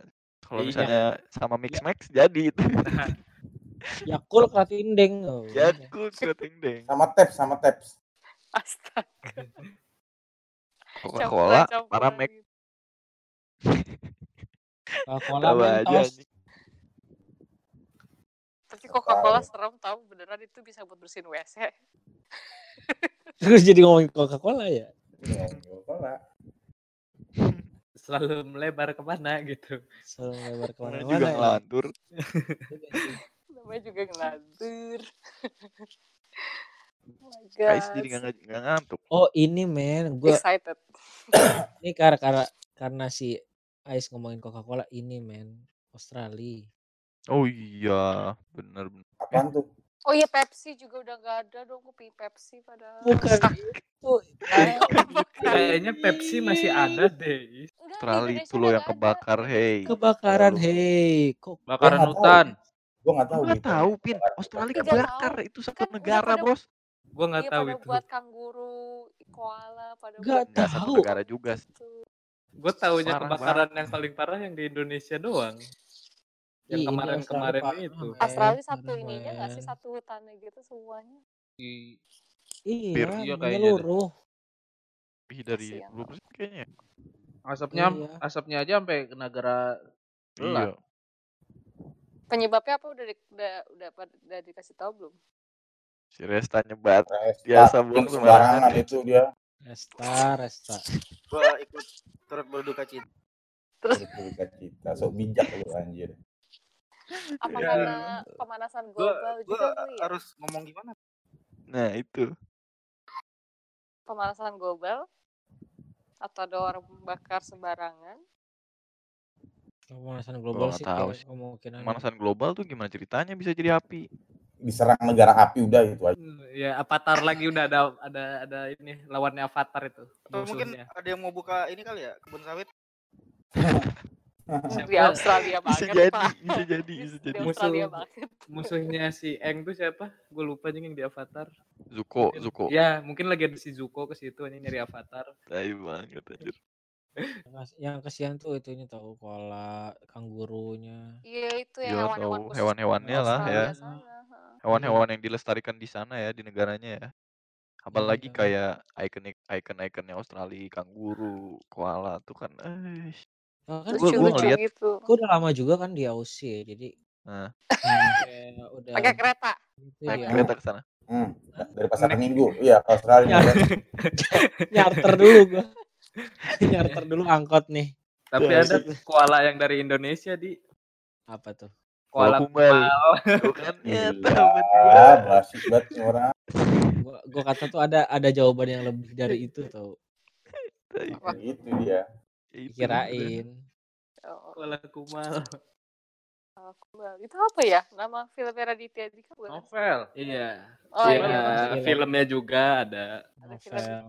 Kalau Iya. misalnya sama Mix Max jadi itu. Yakult Kratin Deng. Oh, Ya, udah. cool keriting deng. Sama taps, sama taps. Astaga. Coca-Cola, Paramek. gitu. Coca-Cola Mentos. Tapi Coca-Cola tahu. serem tahu beneran itu bisa buat bersihin WC. Terus jadi ngomongin Coca-Cola ya? Iya, Coca-Cola. Selalu melebar ke mana gitu. Selalu lebar Namanya ke mana-mana juga ya. ngelantur. Namanya juga ngelantur. oh my Kais jadi nggak nggak ngantuk. Oh ini men, gue Excited. ini karena karena karena si Ais ngomongin Coca-Cola ini men Australia. Oh iya, bener bener. Apaan tuh? Oh iya Pepsi juga udah gak ada dong. Gue pengen Pepsi padahal. Bukan itu. Kayaknya Pepsi masih ada deh. Australia itu loh yang gak ada. kebakar, hei. Kebakaran hei. Kok Bakaran hutan. Gue nggak tahu Nggak gitu. tahu, Pin. Australia Tidak kebakar. tahu. Itu satu Kan negara, pada bos. Gua nggak Iya tahu pada itu. buat kanguru, koala, pada Nggak buat Nggak satu tahu. negara juga sih. gitu. Gue taunya Parah kebakaran yang paling parah yang di Indonesia doang. Yang ini kemarin-kemarin Australia itu. Australia satu ininya nggak sih satu hutannya gitu semuanya. Di Iya, Iya, kayaknya. Lebih dari Kasihan 20% kayaknya. ya. asapnya Iya. asapnya aja sampai ke negara Iya. Penyebabnya apa udah di, udah udah udah dikasih tahu belum? Si Resta nyebat. Resta, Biasa buang sembarangan sembarangan. itu dia. Resta, Resta. Gua ikut turut berduka cita. Berduka cita. Sok bijak lu anjir. Apa Iya. karena pemanasan Gua global gua juga kali ya? harus ngomong gimana? Nah, itu. Pemanasan global atau ada orang bakar sembarangan? Pemanasan global sih tahu sih. kemungkinan. Pemanasan global tuh gimana ceritanya bisa jadi api? Diserang negara api udah itu aja. Ya Avatar lagi udah ada ada ada ini lawannya Avatar itu. Atau mungkin ada yang mau buka ini kali ya kebun sawit. Di Australia Bisa banget, jadi, Pak. bisa jadi, Di- bisa Di jadi. Musuh-. Musuhnya si Eng tuh siapa? Gue lupa yang di Avatar. Zuko, Mungkin- Zuko. Ya, mungkin lagi ada si Zuko ke situ anjing nyari Avatar. Tai banget anjir. Yang kasihan tuh itu ini tahu koala, kangurunya. Iya itu Iya, yang hewan-hewan tahu. khusus Hewan-hewannya lah ya. Hewan-hewan yang dilestarikan di sana ya, di negaranya ya. Apalagi Iya. kayak ikonik icon-iconnya Australia, kanguru, koala tuh kan eh Oh, kan Gua- gua Lucu-lucu ngeliat- gitu. Gue udah lama juga kan di Aussie ya, jadi Nah. kayak udah Pakai kereta. gitu naik ya. kereta ke sana. Hmm. Dari pasar minggu. Iya, Australia. Ya. kan. Nyarter dulu gua. Nyarter dulu angkot nih. Tapi Ya, ada koala yang dari Indonesia di Apa tuh? Koala koala kumbal. kumbal. Tuh kan ya basi banget orang. Gua, gua kata tuh ada ada jawaban yang lebih dari itu tuh. Wah. Gitu dia. ya itu. Kirain. Oh, koala kumbal. aku bal- Itu apa ya? Nama filmnya Raditya Dika bukan? novel. Iya. Oh Iya, iya. Film. filmnya juga ada. Ada film.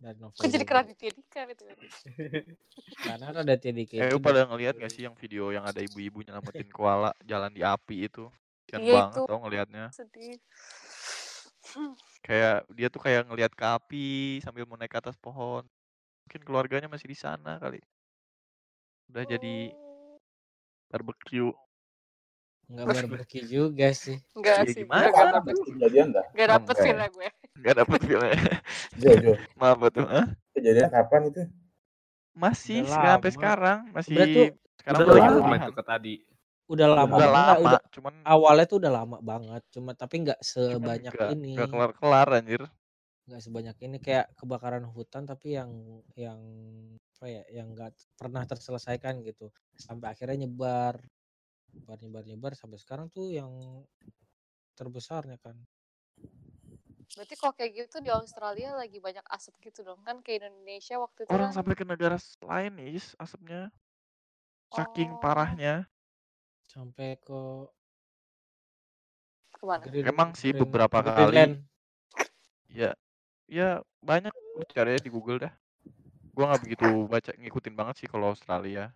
Dan novel. Kok jadi ke juga. Raditya Dika gitu? Karena ada TDK Eh, lu pada ngeliat gak sih yang video yang ada ibu-ibu nyelamatin koala jalan di api itu? Kasian Iya, banget itu. tau ngelihatnya. Sedih. Kayak dia tuh kayak ngelihat ke api sambil mau naik ke atas pohon. Mungkin keluarganya masih di sana kali. Udah jadi Oh. barbecue. Nggak barbecue juga sih. Enggak Ya sih, gimana? gue gak Ada dapet, kejadian dah. gak dapet Sampai. feel gue. Nggak dapet feelnya. Jo, Jo. Maaf tuh. Hah? Kejadian kapan itu? Masih nggak sampai lama. sekarang. Masih tuh sekarang Udah lama itu ke tadi. Udah lama Udah banget. lama, Udah cuman awalnya tuh udah lama banget. Cuma tapi nggak sebanyak nggak ini. nggak kelar-kelar anjir. Nggak sebanyak ini kayak kebakaran hutan tapi yang yang apa ya yang nggak pernah terselesaikan gitu sampai akhirnya nyebar nyebar nyebar nyebar sampai sekarang tuh yang terbesarnya kan Berarti kok kayak gitu di Australia lagi banyak asap gitu dong. Kan ke Indonesia waktu itu Orang kan. sampai ke negara lain nih Is, asapnya. Saking Oh, parahnya. sampai ke ke mana? Green, Emang sih Green, beberapa Greenland kali ya ya banyak lu cari di Google dah. Gua nggak begitu baca ngikutin banget sih kalau Australia.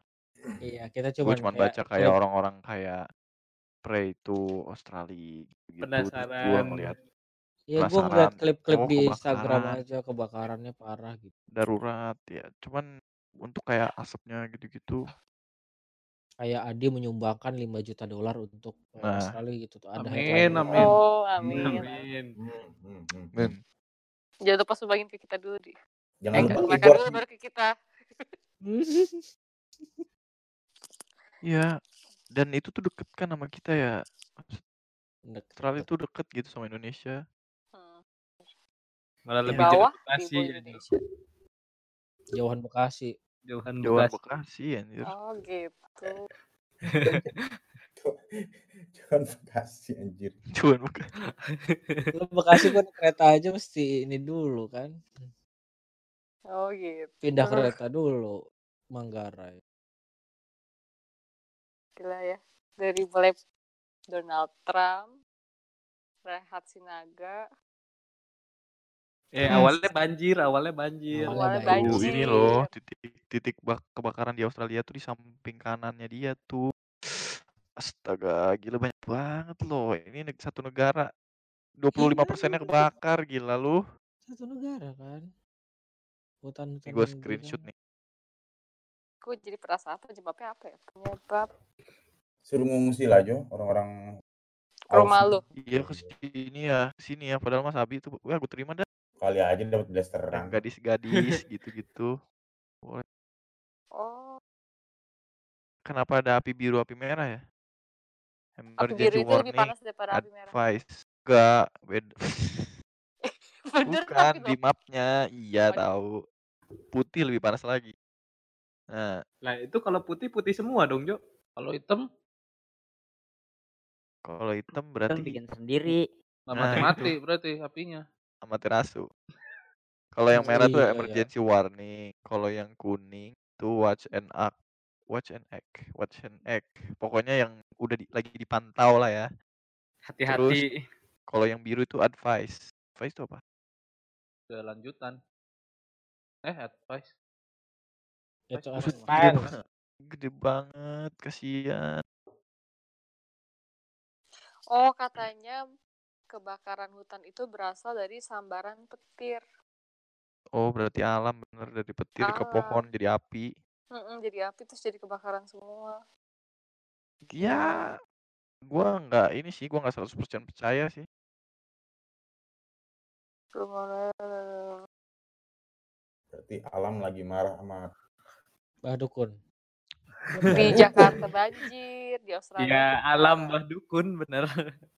iya kita Gue cuman cuma kayak baca kayak orang-orang kayak Pray to Australia gitu. Terus gua Penasaran. Ngeliat ya gue ngeliat penasaran klip-klip oh di Instagram kebakaran aja kebakarannya parah gitu darurat ya. Cuman untuk kayak asapnya gitu-gitu. kayak Adi menyumbangkan 5 juta dolar untuk eh, Nah, Australia gitu tuh ada Amin, amin. Oh, Hmm. amin. Amin. Hmm, hmm, hmm, hmm. men. Jangan lupa sumbangin ke kita dulu, Di. Eh, Jangan ke lupa mereka dulu baru ke kita. Ya, dan itu tuh deket kan sama kita ya. Australia tuh deket gitu sama Indonesia. Malah Ya, Di lebih jauh bawah, Bekasi ya. Indonesia. jauhan Bekasi Jauhan Jauhan Bekasi. Bekasi anjir. Oh, gitu. Jangan Bekasi anjir. Jauhan Bekasi. lu Bekasi kan kereta aja mesti ini dulu kan Oh, gitu. pindah kereta dulu Manggarai Gila ya. Dari mulai Donald Trump, Rehat Sinaga, Eh awalnya banjir, awalnya banjir. Awalnya awalnya Tuh, banjir. ini loh titik-titik bak kebakaran di Australia tuh di samping kanannya dia tuh. Astaga, gila banyak banget loh. Ini satu negara 25 persennya kebakar, gila lu. satu negara kan hutan Ini hutan gue screenshot nih. Gue jadi perasaan penyebabnya apa ya? Penyebab Suruh ngungsi lah Jo orang-orang rumah lu. Iya ke sini ya, sini ya. Padahal Mas Abi itu, wah gue terima dah. Kali aja dapat Yang blasteran. gadis-gadis gitu-gitu. Boleh. Oh, Kenapa ada api biru, api merah ya? api biru itu lebih panas daripada api merah. advice. Enggak, beda. Bener Bukan di mapnya, iya Oh, tahu. Putih lebih panas lagi. Nah, Lah itu kalau putih putih semua dong, Jo. Kalau hitam kalau hitam Kan berarti bikin sendiri. Nah, mati-mati berarti apinya. Amaterasu. Kalau yang merah tuh iya, iya. emergency warning. Kalau yang kuning tuh watch and act. Watch and act. Watch and act. Pokoknya yang udah di- lagi dipantau lah ya. Hati-hati. Kalau yang biru itu advice. Advice itu apa? Udah lanjutan. Eh, advice. itu advance gede, banget. gede banget, kasihan. Oh, katanya kebakaran hutan itu berasal dari sambaran petir. Oh, berarti alam bener dari petir ke pohon Alam. jadi api. Mm-mm, jadi api terus jadi kebakaran semua. Ya, gua nggak ini sih, gua nggak 100% percaya sih. Berarti alam lagi marah sama Bah Dukun Di Jakarta banjir, di Australia Ya alam bah dukun bener.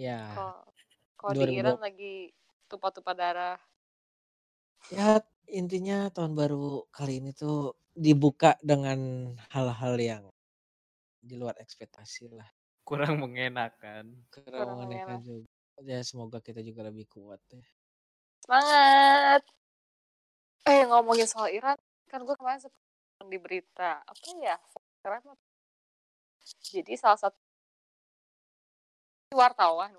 ya Kok kok di 2020. Iran lagi tumpah-tumpah darah. ya intinya tahun baru kali ini tuh dibuka dengan hal-hal yang di luar ekspektasi lah Kurang mengenakan. karena Kurang mengenai juga ya semoga kita juga lebih kuat ya Semangat. Eh ngomongin soal Iran, kan gue kemarin sempat di berita apa ya? Apa? Jadi salah satu wartawan.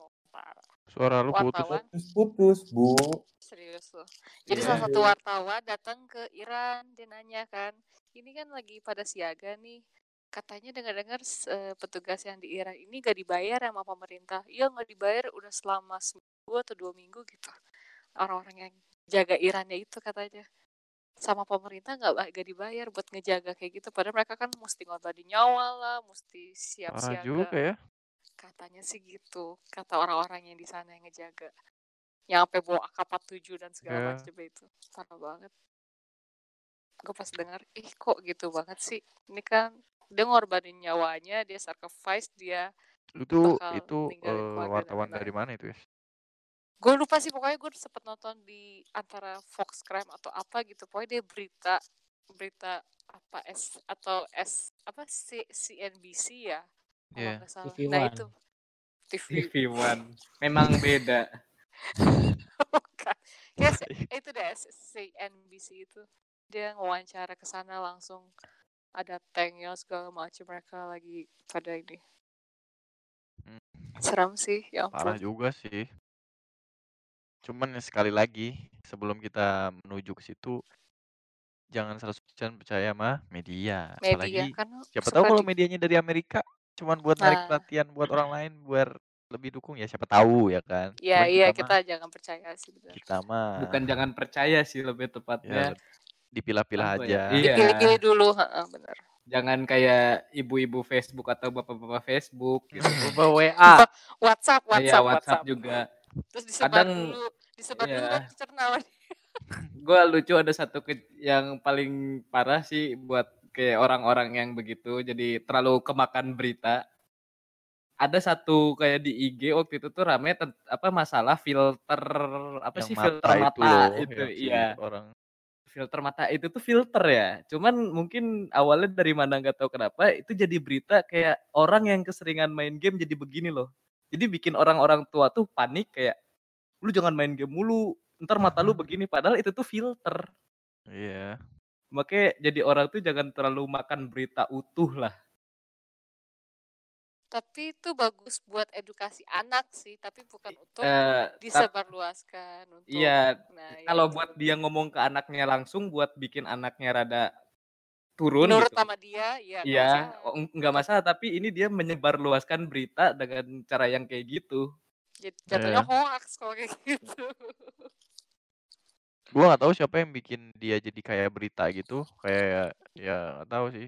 Suara lu putus. wartawan putus-putus, Bu. serius loh. Jadi Iya. salah satu wartawan datang ke Iran, dia nanya kan, ini kan lagi pada siaga nih. Katanya dengar-dengar eh, petugas yang di Iran ini gak dibayar sama pemerintah. Iya nggak dibayar udah selama seminggu atau dua minggu gitu. Orang-orang yang jaga Irannya itu katanya. sama pemerintah nggak nggak dibayar buat ngejaga kayak gitu padahal mereka kan mesti ngorbanin nyawa lah mesti siap siaga juga ya. Katanya sih gitu kata orang-orang yang di sana yang ngejaga. Yang sampai bawa AK-47 dan segala Ya. macam itu parah banget. Gue pas dengar ih kok gitu banget sih? Ini kan dia ngorbanin nyawanya dia sacrifice dia Itu itu eh, dan wartawan dari mana itu ya? gue lupa sih pokoknya gue sempet nonton di antara Fox Crime atau apa gitu pokoknya dia berita berita apa S atau S apa C, CNBC ya kalau nggak salah TV nah One. itu TV TV One. Memang beda. bukan ya itu deh CNBC itu dia wawancara ke sana langsung ada tanknya segala macam mereka lagi pada ini Hmm, seram sih ya Parah ampun juga sih. Cuman ya sekali lagi sebelum kita menuju ke situ jangan 100% percaya sama media. media Apalagi kan siapa tahu kalau di medianya dari Amerika cuman buat narik nah perhatian buat orang lain biar lebih dukung ya siapa tahu ya kan. ya Cuman iya kita mah kita jangan percaya sih benar kita mah Bukan jangan percaya sih lebih ya tepatnya. dipilah-pilah Apa ya? aja. Iya. dipilih-pilih dulu heeh, benar Jangan kayak ibu-ibu Facebook atau bapak-bapak Facebook gitu. Bapak WA. WhatsApp Iya, WhatsApp WhatsApp WhatsApp juga. terus disebar Kadang dulu disebar dulu iya. kan sama dia. gue lucu ada satu ke- yang paling parah sih buat kayak orang-orang yang begitu jadi terlalu kemakan berita. Ada satu kayak di IG waktu itu tuh rame apa masalah filter apa Yang sih mata filter itu mata loh itu si iya. orang. Filter mata itu tuh filter ya. Cuman mungkin awalnya dari mana nggak tahu kenapa itu jadi berita kayak orang yang keseringan main game jadi begini loh. Jadi bikin orang-orang tua tuh panik kayak lu jangan main game mulu ntar mata lu begini. Padahal itu tuh filter. Iya makanya jadi orang tuh jangan terlalu makan berita utuh lah. Tapi itu bagus buat edukasi anak sih tapi bukan untuk tap- disebarluaskan untuk iya nah ya kalau itu. buat dia ngomong ke anaknya langsung buat bikin anaknya rada turun menurut gitu. sama dia ya iya masalah. oh, nggak masalah tapi ini dia menyebarluaskan berita dengan cara yang kayak gitu. Jat- jatuhnya Iya. hoax kalau kayak gitu gua nggak tahu siapa yang bikin dia jadi kayak berita gitu kayak ya nggak tahu sih.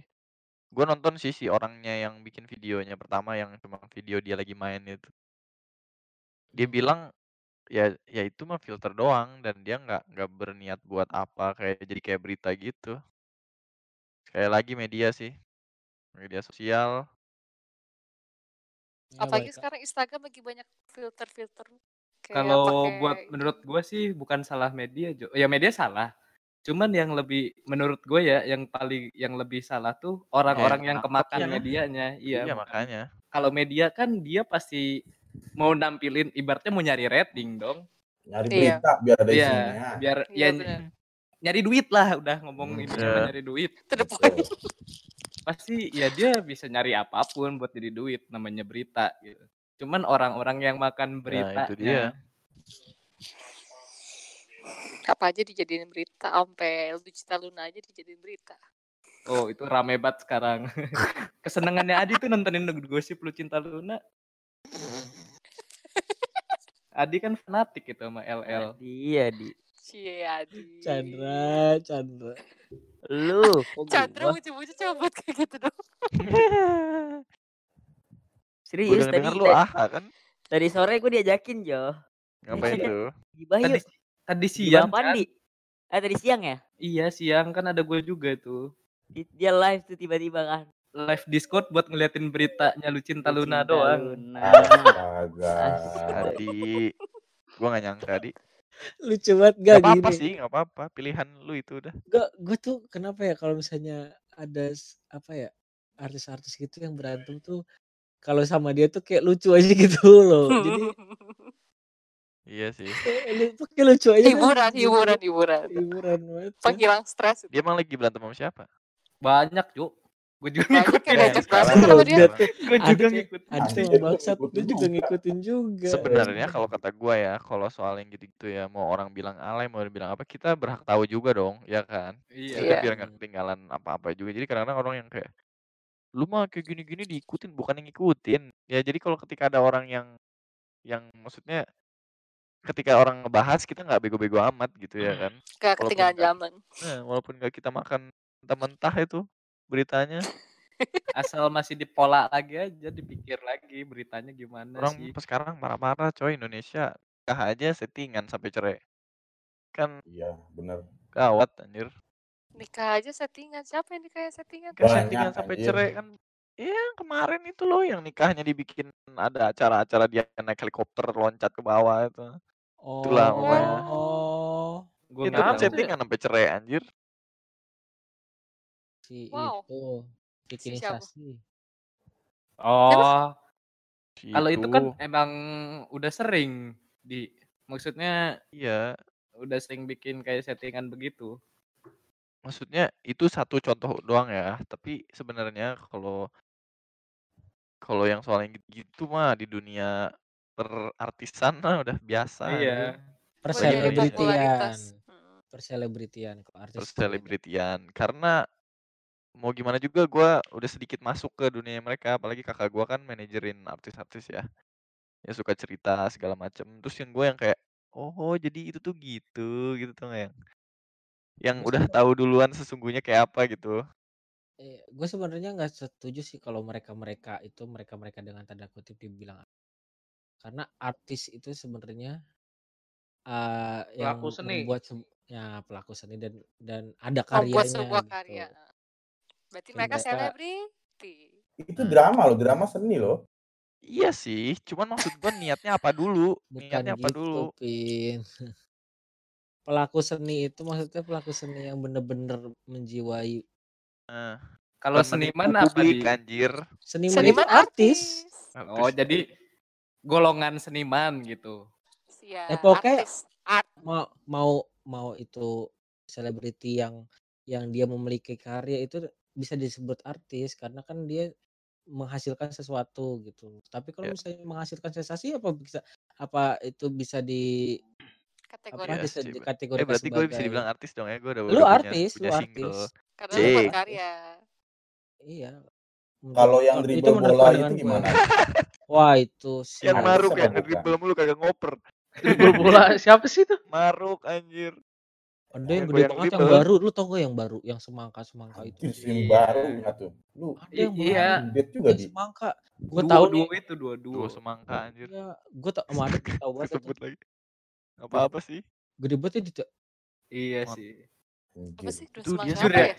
Gua nonton sih si orangnya yang bikin videonya pertama yang cuma video dia lagi main itu. Dia Hmm. bilang ya ya itu mah filter doang dan dia nggak nggak berniat buat apa kayak jadi kayak berita gitu. Kayak lagi media sih media sosial. Ya apalagi baik sekarang Instagram lagi banyak filter-filter kalau pakai buat menurut gue sih bukan salah media Jo. Ya media salah. Cuman yang lebih menurut gue ya yang paling yang lebih salah tuh ya orang-orang yang nangkep kemakan ya medianya. Iya. Iya makanya. Makanya kalau media kan dia pasti mau nampilin ibaratnya mau nyari rating dong. Nyari iya. berita biar ada iya isinya. biar iya ya benar nyari duit lah udah ngomong Hmm, ini ya cuma nyari duit. Betul. pasti ya dia bisa nyari apa pun buat jadi duit namanya berita gitu cuman orang-orang yang makan ya itu dia. beritanya apa aja dijadiin berita sampai lu cita luna aja dijadiin berita. Oh itu rame banget sekarang. Kesenangannya Adi tuh nontonin gosip lu cinta Luna. Adi kan fanatik itu sama LL Iya di cie adi. Chandra, Chandra. lu kok Chandra bocah-bocah coba buat kayak gitu dong serius denger tadi lu ta- aha kan? tadi sore gue diajakin Jo. Ngapain Iya. tuh? gibah tadi yuk. tadi siang kan? Di eh tadi siang ya? Iya siang kan ada gue juga tuh. Di- dia live tuh tiba-tiba kan. Live Discord buat ngeliatin beritanya lu cinta lu Luna cinta doang. Luna. Astaga. Astaga. Adi. Gua nggak nyangka di Lucu banget nggak gak apa-apa gini. sih nggak apa-apa. Pilihan lu itu udah. Gak, gue tuh kenapa ya kalau misalnya ada apa ya artis-artis gitu yang berantem tuh kalau sama dia tuh kayak lucu aja gitu loh. Jadi iya sih. Kayak lu- tuh kayak lucu aja kan? Hiburan gitu. hiburan hiburan. Hiburan banget. ya. penghilang stres itu. Dia emang lagi berantem sama siapa? Banyak Cuk. Gue juga ngikutin Udah sekarang tuh gue juga kayak ngikutin. ada yang gue juga ngikutin juga. sebenarnya kalau kata gua ya kalau soal yang gitu-gitu ya mau orang bilang alay mau bilang apa kita berhak tahu juga dong ya kan? Iya. Kita biar nggak ketinggalan apa-apa juga. Jadi kadang-kadang orang yang kayak lu mah kayak gini-gini diikutin bukan yang ngikutin ya jadi kalau ketika ada orang yang yang maksudnya ketika orang ngebahas kita nggak bego-bego amat gitu ya kan. Kayak ketinggalan zaman. nah, walaupun nggak kita makan mentah-mentah itu beritanya. Asal masih dipola lagi aja, dipikir lagi beritanya gimana Orang sih. pas sekarang marah-marah coy Indonesia. Nikah aja settingan sampai cerai. Kan Iya, bener. gawat anjir. Nikah aja settingan. Siapa yang nikah settingan? Kan Banyak, settingan sampai anjir. cerai kan. Iya kemarin itu loh yang nikahnya dibikin ada acara-acara dia naik helikopter loncat ke bawah itu. Itulah pokoknya. Oh, Gua Itu kan tahu. settingan sampai cerai anjir. si Wow. itu bikinisasi. Oh, kalau itu kan itu. emang udah sering di maksudnya Iya. udah sering bikin kayak settingan begitu. Maksudnya itu satu contoh doang ya. Tapi sebenarnya kalau kalau yang soal yang gitu-gitu mah di dunia perartisan mah udah biasa. Iya. Jadi Perselebritian. Hmm. Perselebritian kalau artis. Perselebritian. Karena mau gimana juga gua udah sedikit masuk ke dunia mereka. Apalagi kakak gua kan manajerin artis-artis ya. Ya suka cerita segala macem. Terus yang gue yang kayak oh jadi itu tuh gitu gitu tuh yang yang Gue udah tahu duluan sesungguhnya kayak apa gitu. eh, gue sebenarnya nggak setuju sih kalau mereka-mereka itu mereka-mereka dengan tanda kutip dibilang karena artis itu sebenarnya eh, yang Pelaku seni. membuat se- ya pelaku seni dan dan ada Membuat karyanya sebuah gitu. karya. Berarti Dan mereka selebriti. Itu drama loh, drama seni loh. Iya sih, cuman maksud gua niatnya apa dulu? bukan Niatnya apa gitu, dulu? Pin. Pelaku seni itu maksudnya pelaku seni yang bener-bener menjiwai Nah, Kalau seniman apa publik di? anjir. seniman Seniman artis. artis. Oh, Artis. jadi golongan seniman gitu. Ya, Eh pokoknya artis. Art. mau mau mau itu selebriti yang yang dia memiliki karya itu bisa disebut artis karena kan dia menghasilkan sesuatu gitu. Tapi kalau Ya, misalnya menghasilkan sensasi apa bisa apa itu bisa di Kategori. iya bisa sih. Be- Eh berarti gue bisa dibilang artis dong ya. Gue udah lu udah punya artis, lu punya artis. Karena lu buat Cek. Artis. karya. Iya. Kalau yang dribble bola itu gimana? Wah itu sih Yang Artis maruk apa yang ngedribble mulu kagak ngoper. Dribble bola siapa sih itu? Maruk anjir. ada Yang gede banget yang dribble. baru. Lu tau gak yang baru yang semangka semangka itu? Anjir, yang Iya. baru tuh? Lu Ada yang iya, baru juga di. semangka. Gue duo nih. itu dua Duo duo. semangka anjir. Ya, gue tau sama ada tahu banget itu. Kesebut lagi. Apa-apa sih? Gede banget ya di Iya Mat- sih. Apa sih? Dua Itu dia Jujur apa ya, ya?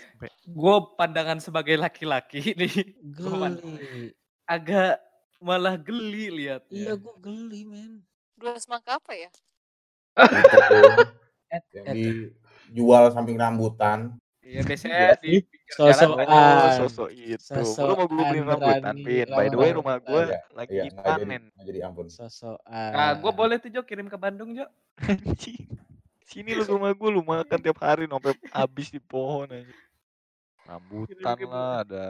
gue pandangan sebagai laki-laki nih, geli. agak malah geli Iya liatnya. gue geli men. Dua semangka apa ya? Yang dijual samping rambutan. Iya biasanya Iya di Oh, banyak. Sosokan. sosok itu. Lu mau gue rambutan, berani Pin. By the way, rumah gue rambutan. Iya, lagi iya, jadi, panen. nggak jadi ampun. Nah, gue boleh tuh Jo kirim ke Bandung Jo. Sini lu rumah gue, lu makan tiap hari sampai habis di pohon aja. Kirim Rambutan ke lah, ada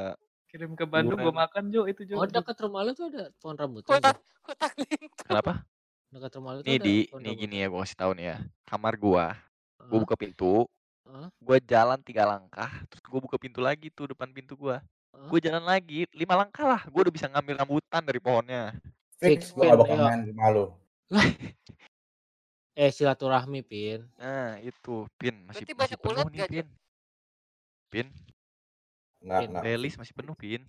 kirim ke Bandung gue makan Jo itu Jo. Oh dekat rumah lu tuh ada pohon rambutan tuh. hutan lintang. Kenapa? Dekat rumah lu tuh Nih ada di, nih gini ya, gue kasih tahu nih ya. Kamar gua, gue Hah? buka pintu, Gue jalan tiga langkah, terus gue buka pintu lagi tuh depan pintu gua. Hah? Gue jalan lagi lima langkah lah, gue udah bisa ngambil rambutan dari pohonnya. Fix, gue Pin, gak bakal main rumah lu. Lah, eh silaturahmi Pin. Nah itu, pin masih Berarti masih banyak penuh ulat nih gak, pin. Pin, Enggak, Pin. enggak, playlist masih penuh pin.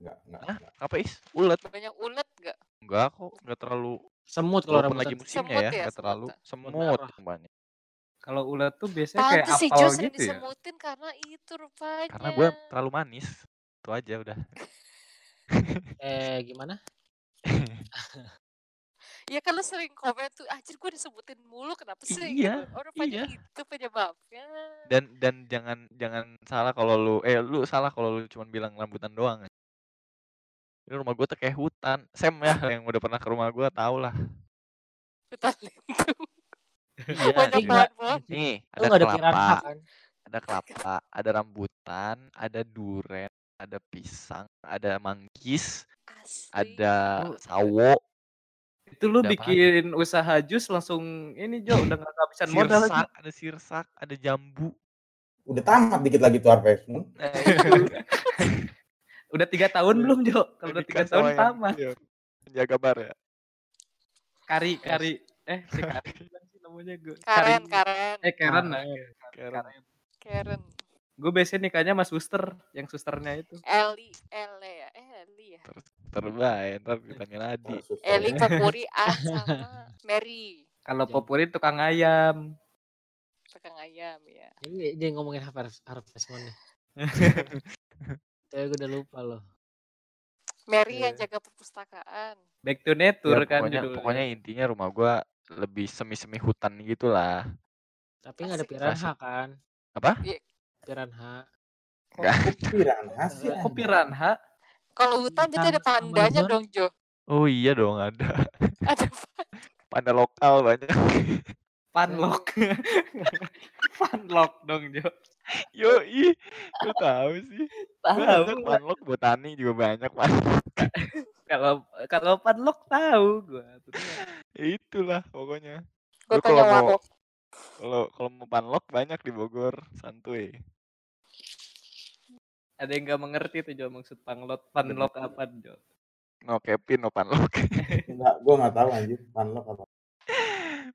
enggak, enggak, Hah? enggak. Apa is? Ulet? Banyak ulet gak? Enggak kok, enggak terlalu. Semut kalau lagi musimnya Semut ya, ya, enggak terlalu. semut. Yang banyak. Kalau ulat tuh biasanya kayak Pantes sih apel sering gitu ya. disemutin karena itu Karena gue rupanya. terlalu manis. Itu aja udah. Eh gimana? Ya kan lu sering komen tuh, anjir gue disebutin mulu kenapa sih Iya, gitu. Oh rupanya iya. itu penyebabnya. Dan dan jangan jangan salah kalau lu eh lu salah kalau lu cuma bilang rambutan doang. Ini rumah gue tuh kayak hutan. Sam ya yang udah pernah ke rumah gue tau lah. Hutan lindung. Iya. Banyak iya. pohon-pohon. Nih, lu ada ada piranha kelapa, kan? ada kelapa, ada rambutan, ada duren, ada pisang, ada manggis, Asli. ada sawo, itu lu ada lagi? bikin usaha jus langsung ini Jo udah nggak kehabisan modal. Sirsak, ada sirsak, ada jambu. Udah tamat dikit lagi tuh Harvest Moon. Nah, itu. Udah tiga tahun Udah belum Jo? udah Kalau udah tiga tahun sama yang tamat. iya, penjaga bar ya. Kari Eh, kari. Eh, si sih namanya gue. Karen, Karen. Eh, Karen lah. Karen. Karen. Gue biasanya nikahnya sama suster, yang susternya itu. Eli, Ele ya, eh Eli ya. Terbaik, ntar ditanya Nadi. Eli Popuri A sama Mary. Kalau Popuri tukang ayam. Tukang ayam ya. Ini dia ngomongin harvest harvest moon nih. Tapi gue udah lupa loh. Mary yang Iya. jaga perpustakaan. Back to nature Ya, kan pokoknya, judulnya. pokoknya intinya rumah gua lebih semi-semi hutan gitu lah. Tapi nggak ada piranha kan? Apa? Iya. Piranha. Enggak. Piranha sih. Kok piranha? Kalau hutan jadi ada pandanya Amazon. dong Jo. Oh iya dong ada. Ada Panda lokal banyak. Panlock. Panlock dong, Jo. Yo, ih, lu tahu sih. Tahu. Panlok botani juga banyak panlok. Kalau kalau Panlock tahu gua. Ya itulah pokoknya. gue kalau mau kalau kalau mau panlok banyak di Bogor, santuy. Ada yang nggak mengerti tuh Jo maksud panlok panlock apa Jo? No Kevin, no panlok. Enggak, gua nggak tahu anjir. Panlok apa.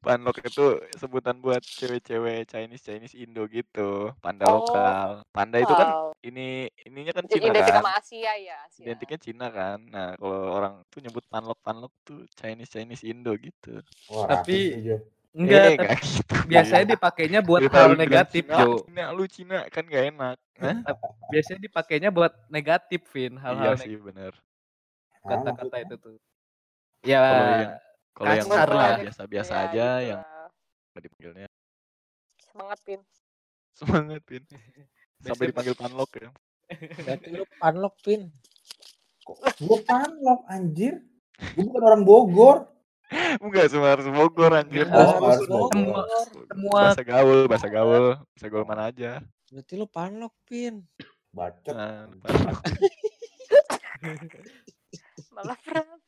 Panlok itu sebutan buat cewek-cewek Chinese Chinese Indo gitu. Panda Oh. lokal. Panda itu kan ini ininya kan Jadi Cina identik kan. sama Asia ya, Asia. Identiknya Cina kan. Nah, kalau orang tuh nyebut panlok panlok tuh Chinese Chinese Indo gitu. Wah, Tapi-. Enggak, eh, tapi nggak gitu. biasanya dipakainya buat hal negatif, Cina, Jo. Cina, lu Cina kan gak enak. Hah? Biasanya dipakainya buat negatif, Vin. Iya Hal-hal sih negatif bener. Kata-kata maksudnya? itu tuh. Ya, Kalau yang lah. biasa-biasa Ya, aja gitu yang nggak dipanggilnya Semangat, Pin. semangat pin sampai dipanggil panlok ya Berarti lu panlok pin. Gua panlok anjir. Gua bukan orang Bogor. enggak semua harus Bogor anjir Oh, Harus harus Bogor. Semua bahasa gaul bahasa gaul bahasa gaul mana aja Berarti lu panlok pin. Bacot. nah. Malah berantem.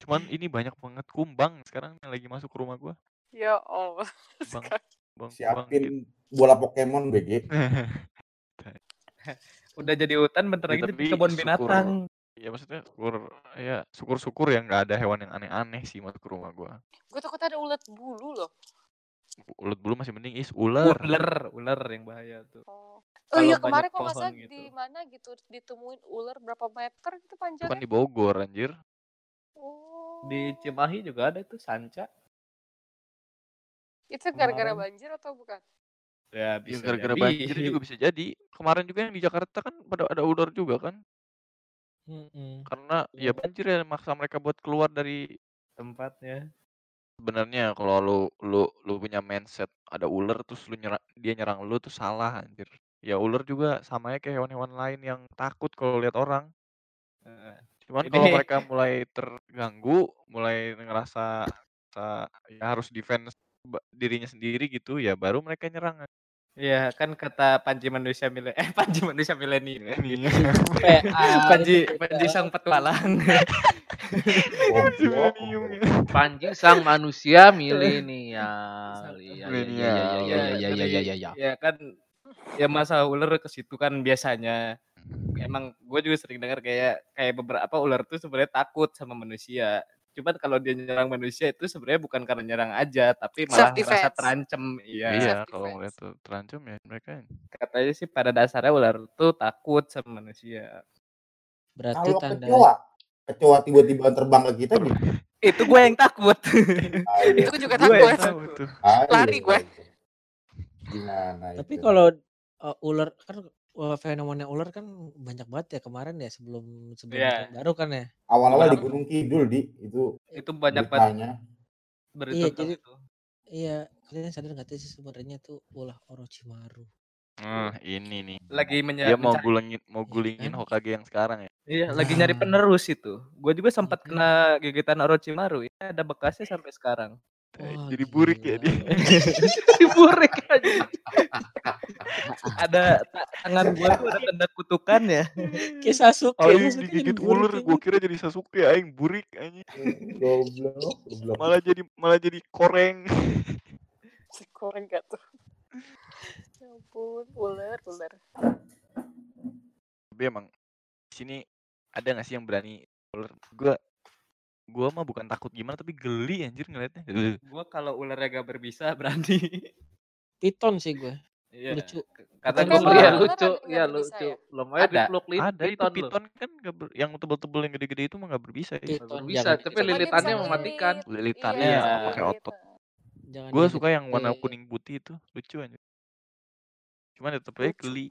Cuman ini banyak banget kumbang sekarang yang lagi masuk ke rumah gua Ya Allah. bang bang Siapin gitu. bola Pokemon BG. udah jadi hutan bentar Ya, lagi jadi tapi kebun syukur- binatang. ya maksudnya syukur ya syukur syukur ya nggak ada hewan yang aneh-aneh sih masuk ke rumah gua Gue takut ada ulat bulu loh. ulet bulu masih mending is ular Ular, ular yang bahaya tuh. Oh, oh iya kemarin kok nggak salah gitu. di mana gitu ditemuin ular berapa meter gitu bukan panjangnya? di Bogor anjir Oh. Di Cimahi juga ada tuh sanca. Itu gara-gara banjir atau bukan? Ya Ya, bisa gara-gara jadi. banjir juga bisa jadi. Kemarin juga yang di Jakarta kan pada ada ular juga kan. Mm-mm. Karena ya banjir ya maksa mereka buat keluar dari tempatnya. sebenarnya kalau lu lu lu punya mindset ada ular terus lu nyerang dia nyerang lu tuh salah anjir. Ya ular juga sama ya kayak hewan-hewan lain yang takut kalau lihat orang. Cuman kalau mereka mulai terganggu, mulai ngerasa ya harus defense dirinya sendiri gitu ya baru mereka nyerang. Iya kan kata Panji manusia mile eh Panji manusia milenial. Ini PA Panji itu Panji sang petualang. Goblok. Panji sang manusia milenial. Iya iya iya Milenial. iya iya iya iya iya iya iya. Ya kan ya masa ular ke situ kan biasanya emang gue juga sering dengar kayak kayak beberapa ular tuh sebenarnya takut sama manusia. Cuman kalau dia nyerang manusia itu sebenarnya bukan karena nyerang aja, tapi malah merasa terancam. Iya. Iya, kalau ngeliat tuh terancam ya mereka. Katanya sih pada dasarnya ular tuh takut sama manusia. Berarti Kalau tanda kecoa, kecoa tiba-tiba terbang ke kita gimana? Itu gue yang takut. Ah, iya. Itu juga Gue takut. Tahu tuh. Ah, iya, lari gue. iya. Gimana Tapi kalau uh, ular kan uh, fenomena ular kan banyak banget ya kemarin ya sebelum sebelum Iya. tahun baru kan ya. awal-awal di Ular. Gunung Kidul di itu itu banyak banget berita Iya, jadi- itu. Iya, kalian sadar nggak sih sebenarnya tuh ulah Orochimaru. Nah, ini nih. Lagi menya- Dia mau mencari- gulingin mau gulingin kan? Hokage yang sekarang ya. Iya, lagi nyari Nah. penerus itu. Gue juga sempat Iya. kena gigitan Orochimaru. Ya, ada bekasnya sampai sekarang. Wah, Jadi burik ya dia. Diburik aja. ada ta- tangan gue tuh ada tanda kutukan ya. Kayak Sasuke. Sasuke jadi digigit burik ular, aja. gua kira jadi Sasuke, aing burik anjing. Goblok, goblok. Malah jadi malah jadi koreng. Si koreng gak tuh. Ya ampun, ular, ular. Tapi emang di sini ada nggak sih yang berani ular? Gua gua mah bukan takut gimana tapi geli anjir ngeliatnya. Gua kalau ularnya gak berbisa berani. Piton sih gue. Iya. Lucu. Piton gue Iya ular lucu, iya berbisa lucu. ya? Lo mau Ada. dipeluk li- ada itu piton kan gak ber- yang tebel-tebel yang gede-gede itu mah gak berbisa ya. Piton berbisa, jangan tapi bisa lilitannya mematikan. Lilitannya Iya, Iya. bisa pakai otot. Jangan Gua suka yang warna dideketin. kuning putih itu, lucu anjir. Cuman tetep aja geli,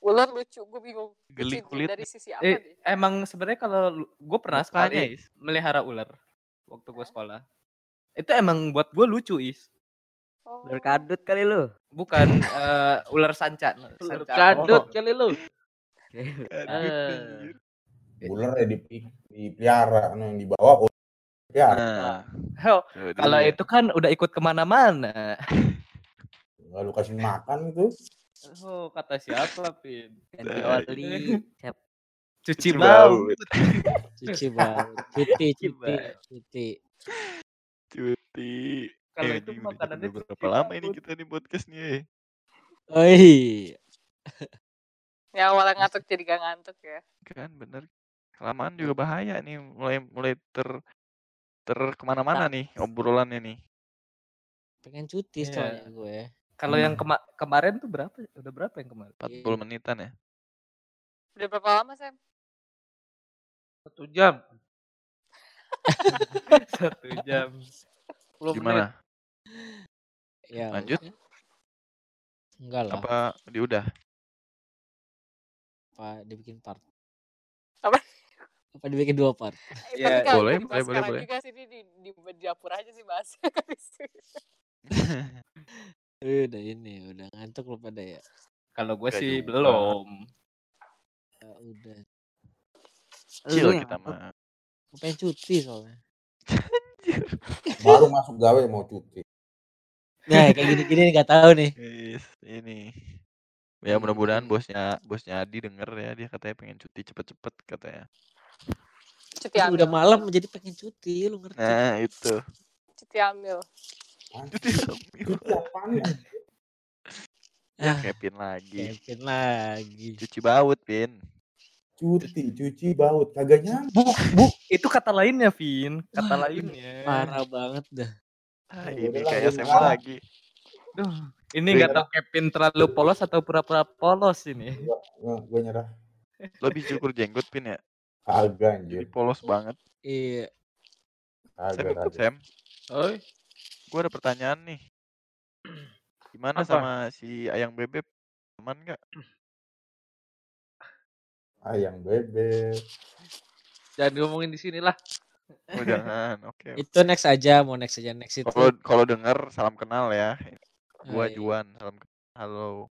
Ular lucu, gue bingung. geli Lucu kulitnya. dari sisi apa Eh, deh? emang sebenarnya kalau gue pernah sekali Is. melihara ular waktu gue sekolah. Itu emang buat gue lucu is. Oh. Ular kadut kali lu. Bukan eh, ular sanca. Ular sanca. kadut Oh. kali lu. Anjir. Ular ya dipelihara, anu yang dibawa ular dipelihara. Nah, Hell, coba kalau itu kan udah ikut ke mana-mana. Nggak lu kasih makan itu. Oh, kata siapa, Pin? Ganti oli. Siap. Cuci Cuci bau. Cuci bau. Cuti, cuti, cuti. Cuti. Kalau Eh, itu ini makanannya berapa lama ini kita nih podcastnya ya? Oh iya. Yang awalnya ngantuk jadi gak ngantuk ya. Kan bener. Kelamaan juga bahaya nih, mulai mulai ter ter ke mana-mana nih obrolannya nih. Pengen cuti Iya. soalnya gue. Kalau yang kema- kemarin tuh berapa? Udah berapa yang kemarin? 40 menitan ya. Udah berapa lama, Sam? Satu jam. Satu jam. 10 menit. Gimana? Ya. Lanjut? Enggak lah. Apa di udah? Apa dibikin part? Apa? Apa dibikin dua part? Ya, tapi kalau boleh, boleh, boleh, sekarang boleh. juga sih di, di, di, di dapur aja sih bahas. Eh, udah ini, udah ngantuk lu pada ya. Kalau gue sih juga. belum. Ya udah. Chill kita mah. Gue pengen cuti soalnya. Baru masuk gawe mau cuti. Nah, kayak gini-gini nggak tahu nih. Yes, ini. Ya mudah-mudahan bosnya bosnya Adi denger ya dia katanya pengen cuti cepet-cepet katanya. Cuti ambil. udah malam jadi pengen cuti, lu ngerti? Nah itu. Cuti ambil. Apaan ya? Ya Ah, Kevin lagi. Kevin lagi. Cuci baut, Pin. Cuti, cuci baut. Kagak nyambung. Bu, bu, itu kata lainnya, Vin. Kata Wah, lainnya. Parah banget dah. Ah, Ya ini kayak SMA nyerah. lagi. Duh, ini nggak tahu Kevin terlalu polos atau pura-pura polos ini. Gue nyerah. Lo habis cukur jenggot, Pin ya? Kagak Jadi anjir. polos banget. Iya. Sam, Kagak, kagak. Sam, Oi. Gue ada pertanyaan nih. Gimana Apa? sama si Ayang Bebek? Aman nggak? Ayang bebek. Jangan ngomongin di sini lah. Oh jangan, oke. Itu next aja, mau next aja next itu. Kalau kalau denger salam kenal ya. Gua Hai. Juan, salam kenal. Halo.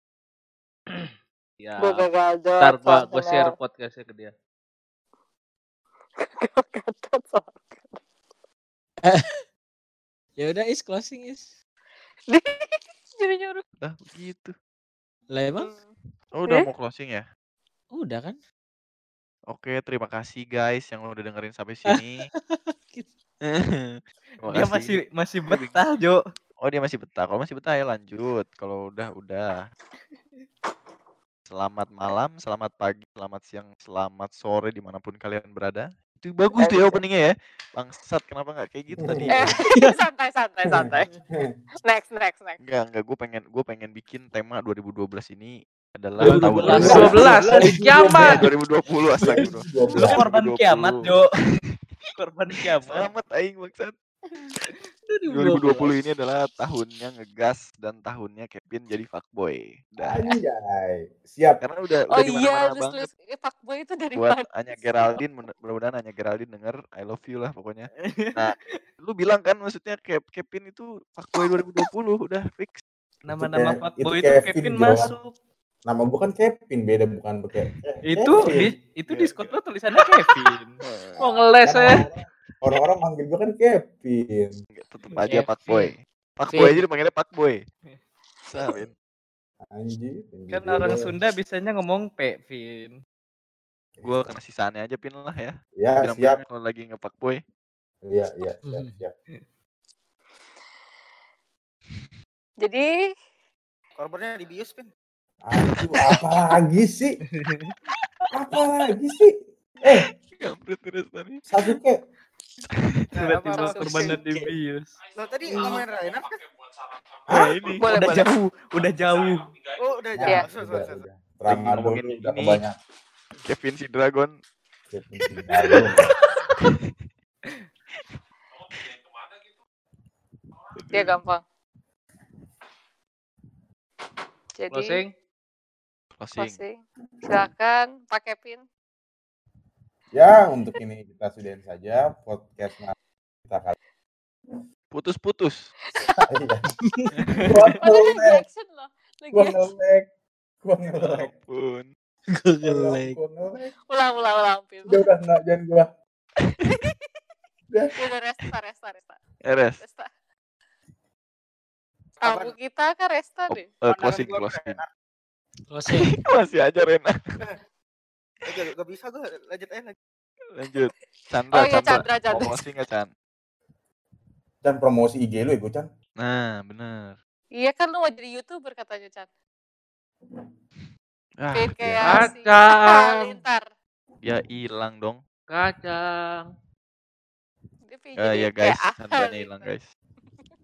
Ya. Gue. Ntar gua gua share podcastnya ke dia. Ya udah is closing is. Jadi nyuruh. Dah begitu. Lah emang Oh, udah Eh? mau closing ya? udah kan? Oke, terima kasih guys yang udah dengerin sampai sini. Dia masih masih betah, Jo. Oh, dia masih betah. Kalau masih betah ya lanjut. Kalau udah udah. Selamat malam, selamat pagi, selamat siang, selamat sore di mana pun kalian berada. Itu bagus tuh ya openingnya ya. Bangsat, kenapa nggak kayak gitu tadi? Eh, santai, santai, santai. Next, next, next. Enggak, enggak. Gue pengen, gue pengen bikin tema 2012 ini adalah 2012. tahun 2012, hari kiamat. 2020 astagfirullah. Lu korban 2020. kiamat, Jo. korban kiamat. Selamat aing maksud. 2020 ini adalah tahunnya ngegas dan tahunnya Kevin jadi fuckboy. Dah. Anjay. Siap. Karena udah Oh udah di iya, mana-mana terus banget. eh, fuckboy itu dari Buat mana? Anya Geraldine, mudah- mudah-mudahan Anya Geraldine denger I love you lah pokoknya. Nah, lu bilang kan maksudnya Kev- Kevin itu fuckboy 2020 udah fix. Nama-nama fuckboy Kevin, itu Kevin Jo. masuk. Nama gue kan Kevin, beda bukan pakai. Itu di itu Iya, Discord lo tulisannya Kevin. Mau ngeles ya. Orang-orang manggil gue kan Kevin. Tetep aja Kevin. fuckboy. Fuckboy Vin. aja dipanggilnya fuckboy. Savin. Anjir. Kan orang Sunda bisanya ngomong P, Vin. Gua kena sisanya aja pin lah ya. Ya, Bilang siap. kalau lagi nge-fuckboy. Iya, iya, siap, Hmm. siap. Jadi, Korbannya dibius, Pin. Aduh, apa lagi sih? Apa lagi sih? Eh, Kampret terus tadi. Sasuke, Nah, apa Tiba-tiba apa? korbannya dibius. Lo tadi ngomongin Rainer kan? Nah ini Boleh, Udah boleh. jauh, udah jauh. Oh, udah Nah, jauh. Sorry, udah, sorry, sorry. udah. Tramadol ngomongin lu udah ini. kebanyak. Kevin si Dragon. Kevin Sindaron. Ya gampang. Jadi Closing. Closing. closing. Silakan Pak Kevin. Ya, untuk ini kita sudahin saja podcast kita kali Putus-putus. Gua gua gua. Ulang, ulang, ulang. Pin. Udah, udah, nggak, jangan gua. Udah resta, resta, resta. Eres. Resta. Tamu kita kan resta Oh, deh. eh, Pandangan closing, closing. Closing. Masih aja Rena. Eh, gak, gak bisa gue lanjut aja lagi. Lanjut. Chandra, Oh iya, Chandra. Chandra, Chandra. Closing nggak, Chan? Chan promosi IG lu ya, gue Chan. Nah, bener. Iya kan lu mau jadi youtuber katanya Chan. Ah, Kayak kayak si Kacang. Dia hilang dong. Kacang. Dia pengen Ya, ya guys, Chandranya hilang Halilintar. guys.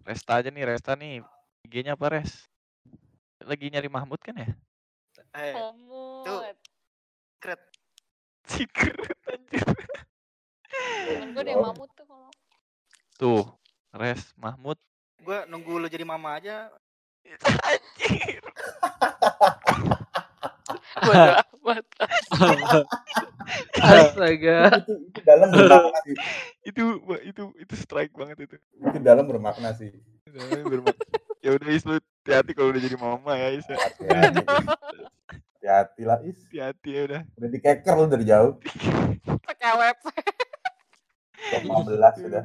Resta aja nih, Resta nih. IG-nya apa, Res? Lagi nyari Mahmud kan ya? Eh, Komut. Secret. Secret anjir. Temen gue ada yang mamut tuh kalau. Tuh, Res, Mahmud. gue nunggu lu jadi mama aja. Anjir. Amat. Astaga. itu, itu dalam bermakna sih. itu itu itu strike banget itu. Itu dalam bermakna sih. Nah, bermak- ya udah Is lu hati-hati kalau udah jadi mama ya Is. ya. Hati-hati. Lah, Is. Hati-hati ya udah. Udah dikeker lu dari jauh. Pakai. Jam 15 sudah.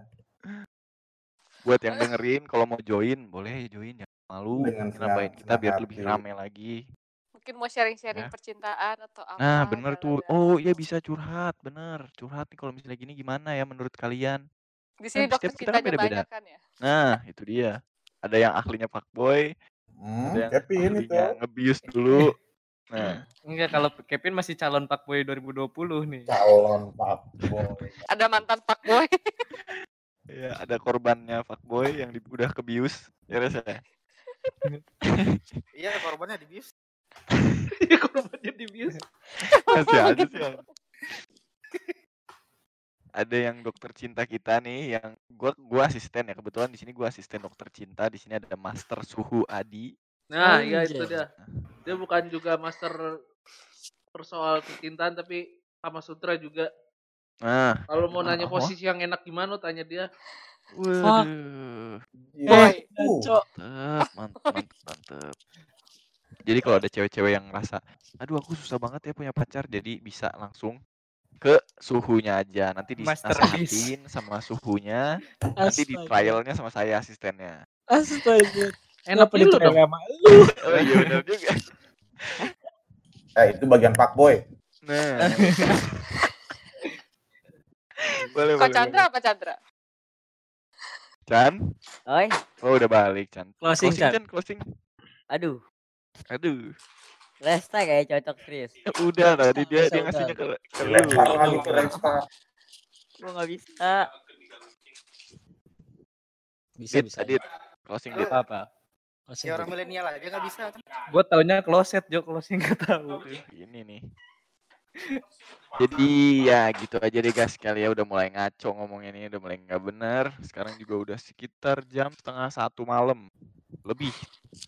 Buat yang dengerin kalau mau join boleh join ya. Malu Dengan ngapain kita biar lebih rame lagi. Mungkin mau sharing-sharing Ya. percintaan atau apa. Nah, bener tuh. jangan-jangan. Oh, iya bisa curhat, bener. Curhat nih kalau misalnya gini gimana ya menurut kalian? Di sini Kan dokter kita kan beda-beda. banyak kan ya. Nah, itu dia. Ada yang ahlinya fuckboy, Hmm, ada yang ahlinya ngebius dulu. Nah, Enggak, kalau Kevin masih calon Pakboy 2020 nih. Calon Pak Boy. Ada mantan Pak Boy. ya ada korbannya fuckboy yang di, udah kebius. Ya Res, ya. Iya korbannya dibius. Korbannya dibius. Masih ada sih. yang- Ada yang dokter cinta kita nih yang gua gua asisten ya. Kebetulan di sini gua asisten dokter cinta. Di sini ada Master Suhu Adi. Nah, iya itu Anjay. dia. Dia bukan juga master persoal kecintaan tapi sama sutra juga. Nah, Kalau mau nanya Oh. posisi yang enak gimana tanya dia. waduh. Boy. Uh, Cok. Mantep, mantep, mantep, mantep. Jadi kalau ada cewek-cewek yang ngerasa, aduh aku susah banget ya punya pacar, jadi bisa langsung ke suhunya aja. Nanti dinasihatin sama suhunya, nanti di Astaga. trialnya sama saya asistennya. Astaga. Enak ditrail dong. sama lu? Oh iya benar juga. eh itu bagian Pak Boy. Nah. boleh, Kok boleh, Chandra boleh. apa Chandra? Chan? Oi, Oh udah balik Chan. Closing, Chan. Chan, closing. aduh. Aduh. Resta kayak cocok serius. Udah tadi dia Bisa, dia ngasihnya ke, ke lu. Lempar lagi ke Resta. Gua nggak bisa. Bisa, bisa. Adit. Closing Dit. Apa apa? Closing, Ya orang milenial aja nggak bisa. kan? Gue taunya closet Jo closing gak tahu. Ini nih. Jadi ya gitu aja deh guys kali ya udah mulai ngaco ngomongnya ini udah mulai nggak bener. Sekarang juga udah sekitar jam setengah satu malam lebih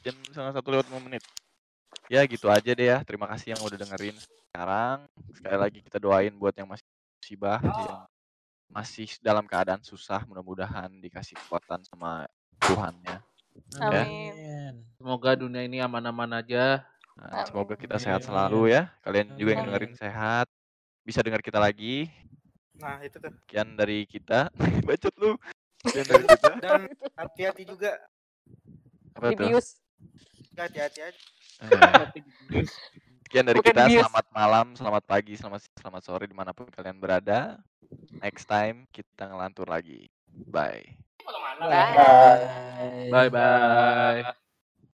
jam setengah satu lewat lima menit. Ya gitu aja deh ya. Terima kasih yang udah dengerin sekarang. Sekali lagi kita doain buat yang masih musibah, yang masih dalam keadaan susah, mudah-mudahan dikasih kekuatan sama Tuhannya. Ya. Amin. Amin. Semoga dunia ini aman-aman aja. Nah, semoga kita Amin. sehat selalu ya. Kalian juga yang Amin. dengerin sehat. Bisa dengar kita lagi. Nah itu tuh. Sekian dari kita. Bacot lu. Sekian dari kita. Dan hati-hati juga. Apa tuh? Hati-hati aja. Eh, Sekian dari Bukan kita. bius. Selamat malam, selamat pagi, selamat siang, selamat sore di mana pun kalian berada. Next time kita ngelantur lagi. Bye. Bye. Bye bye.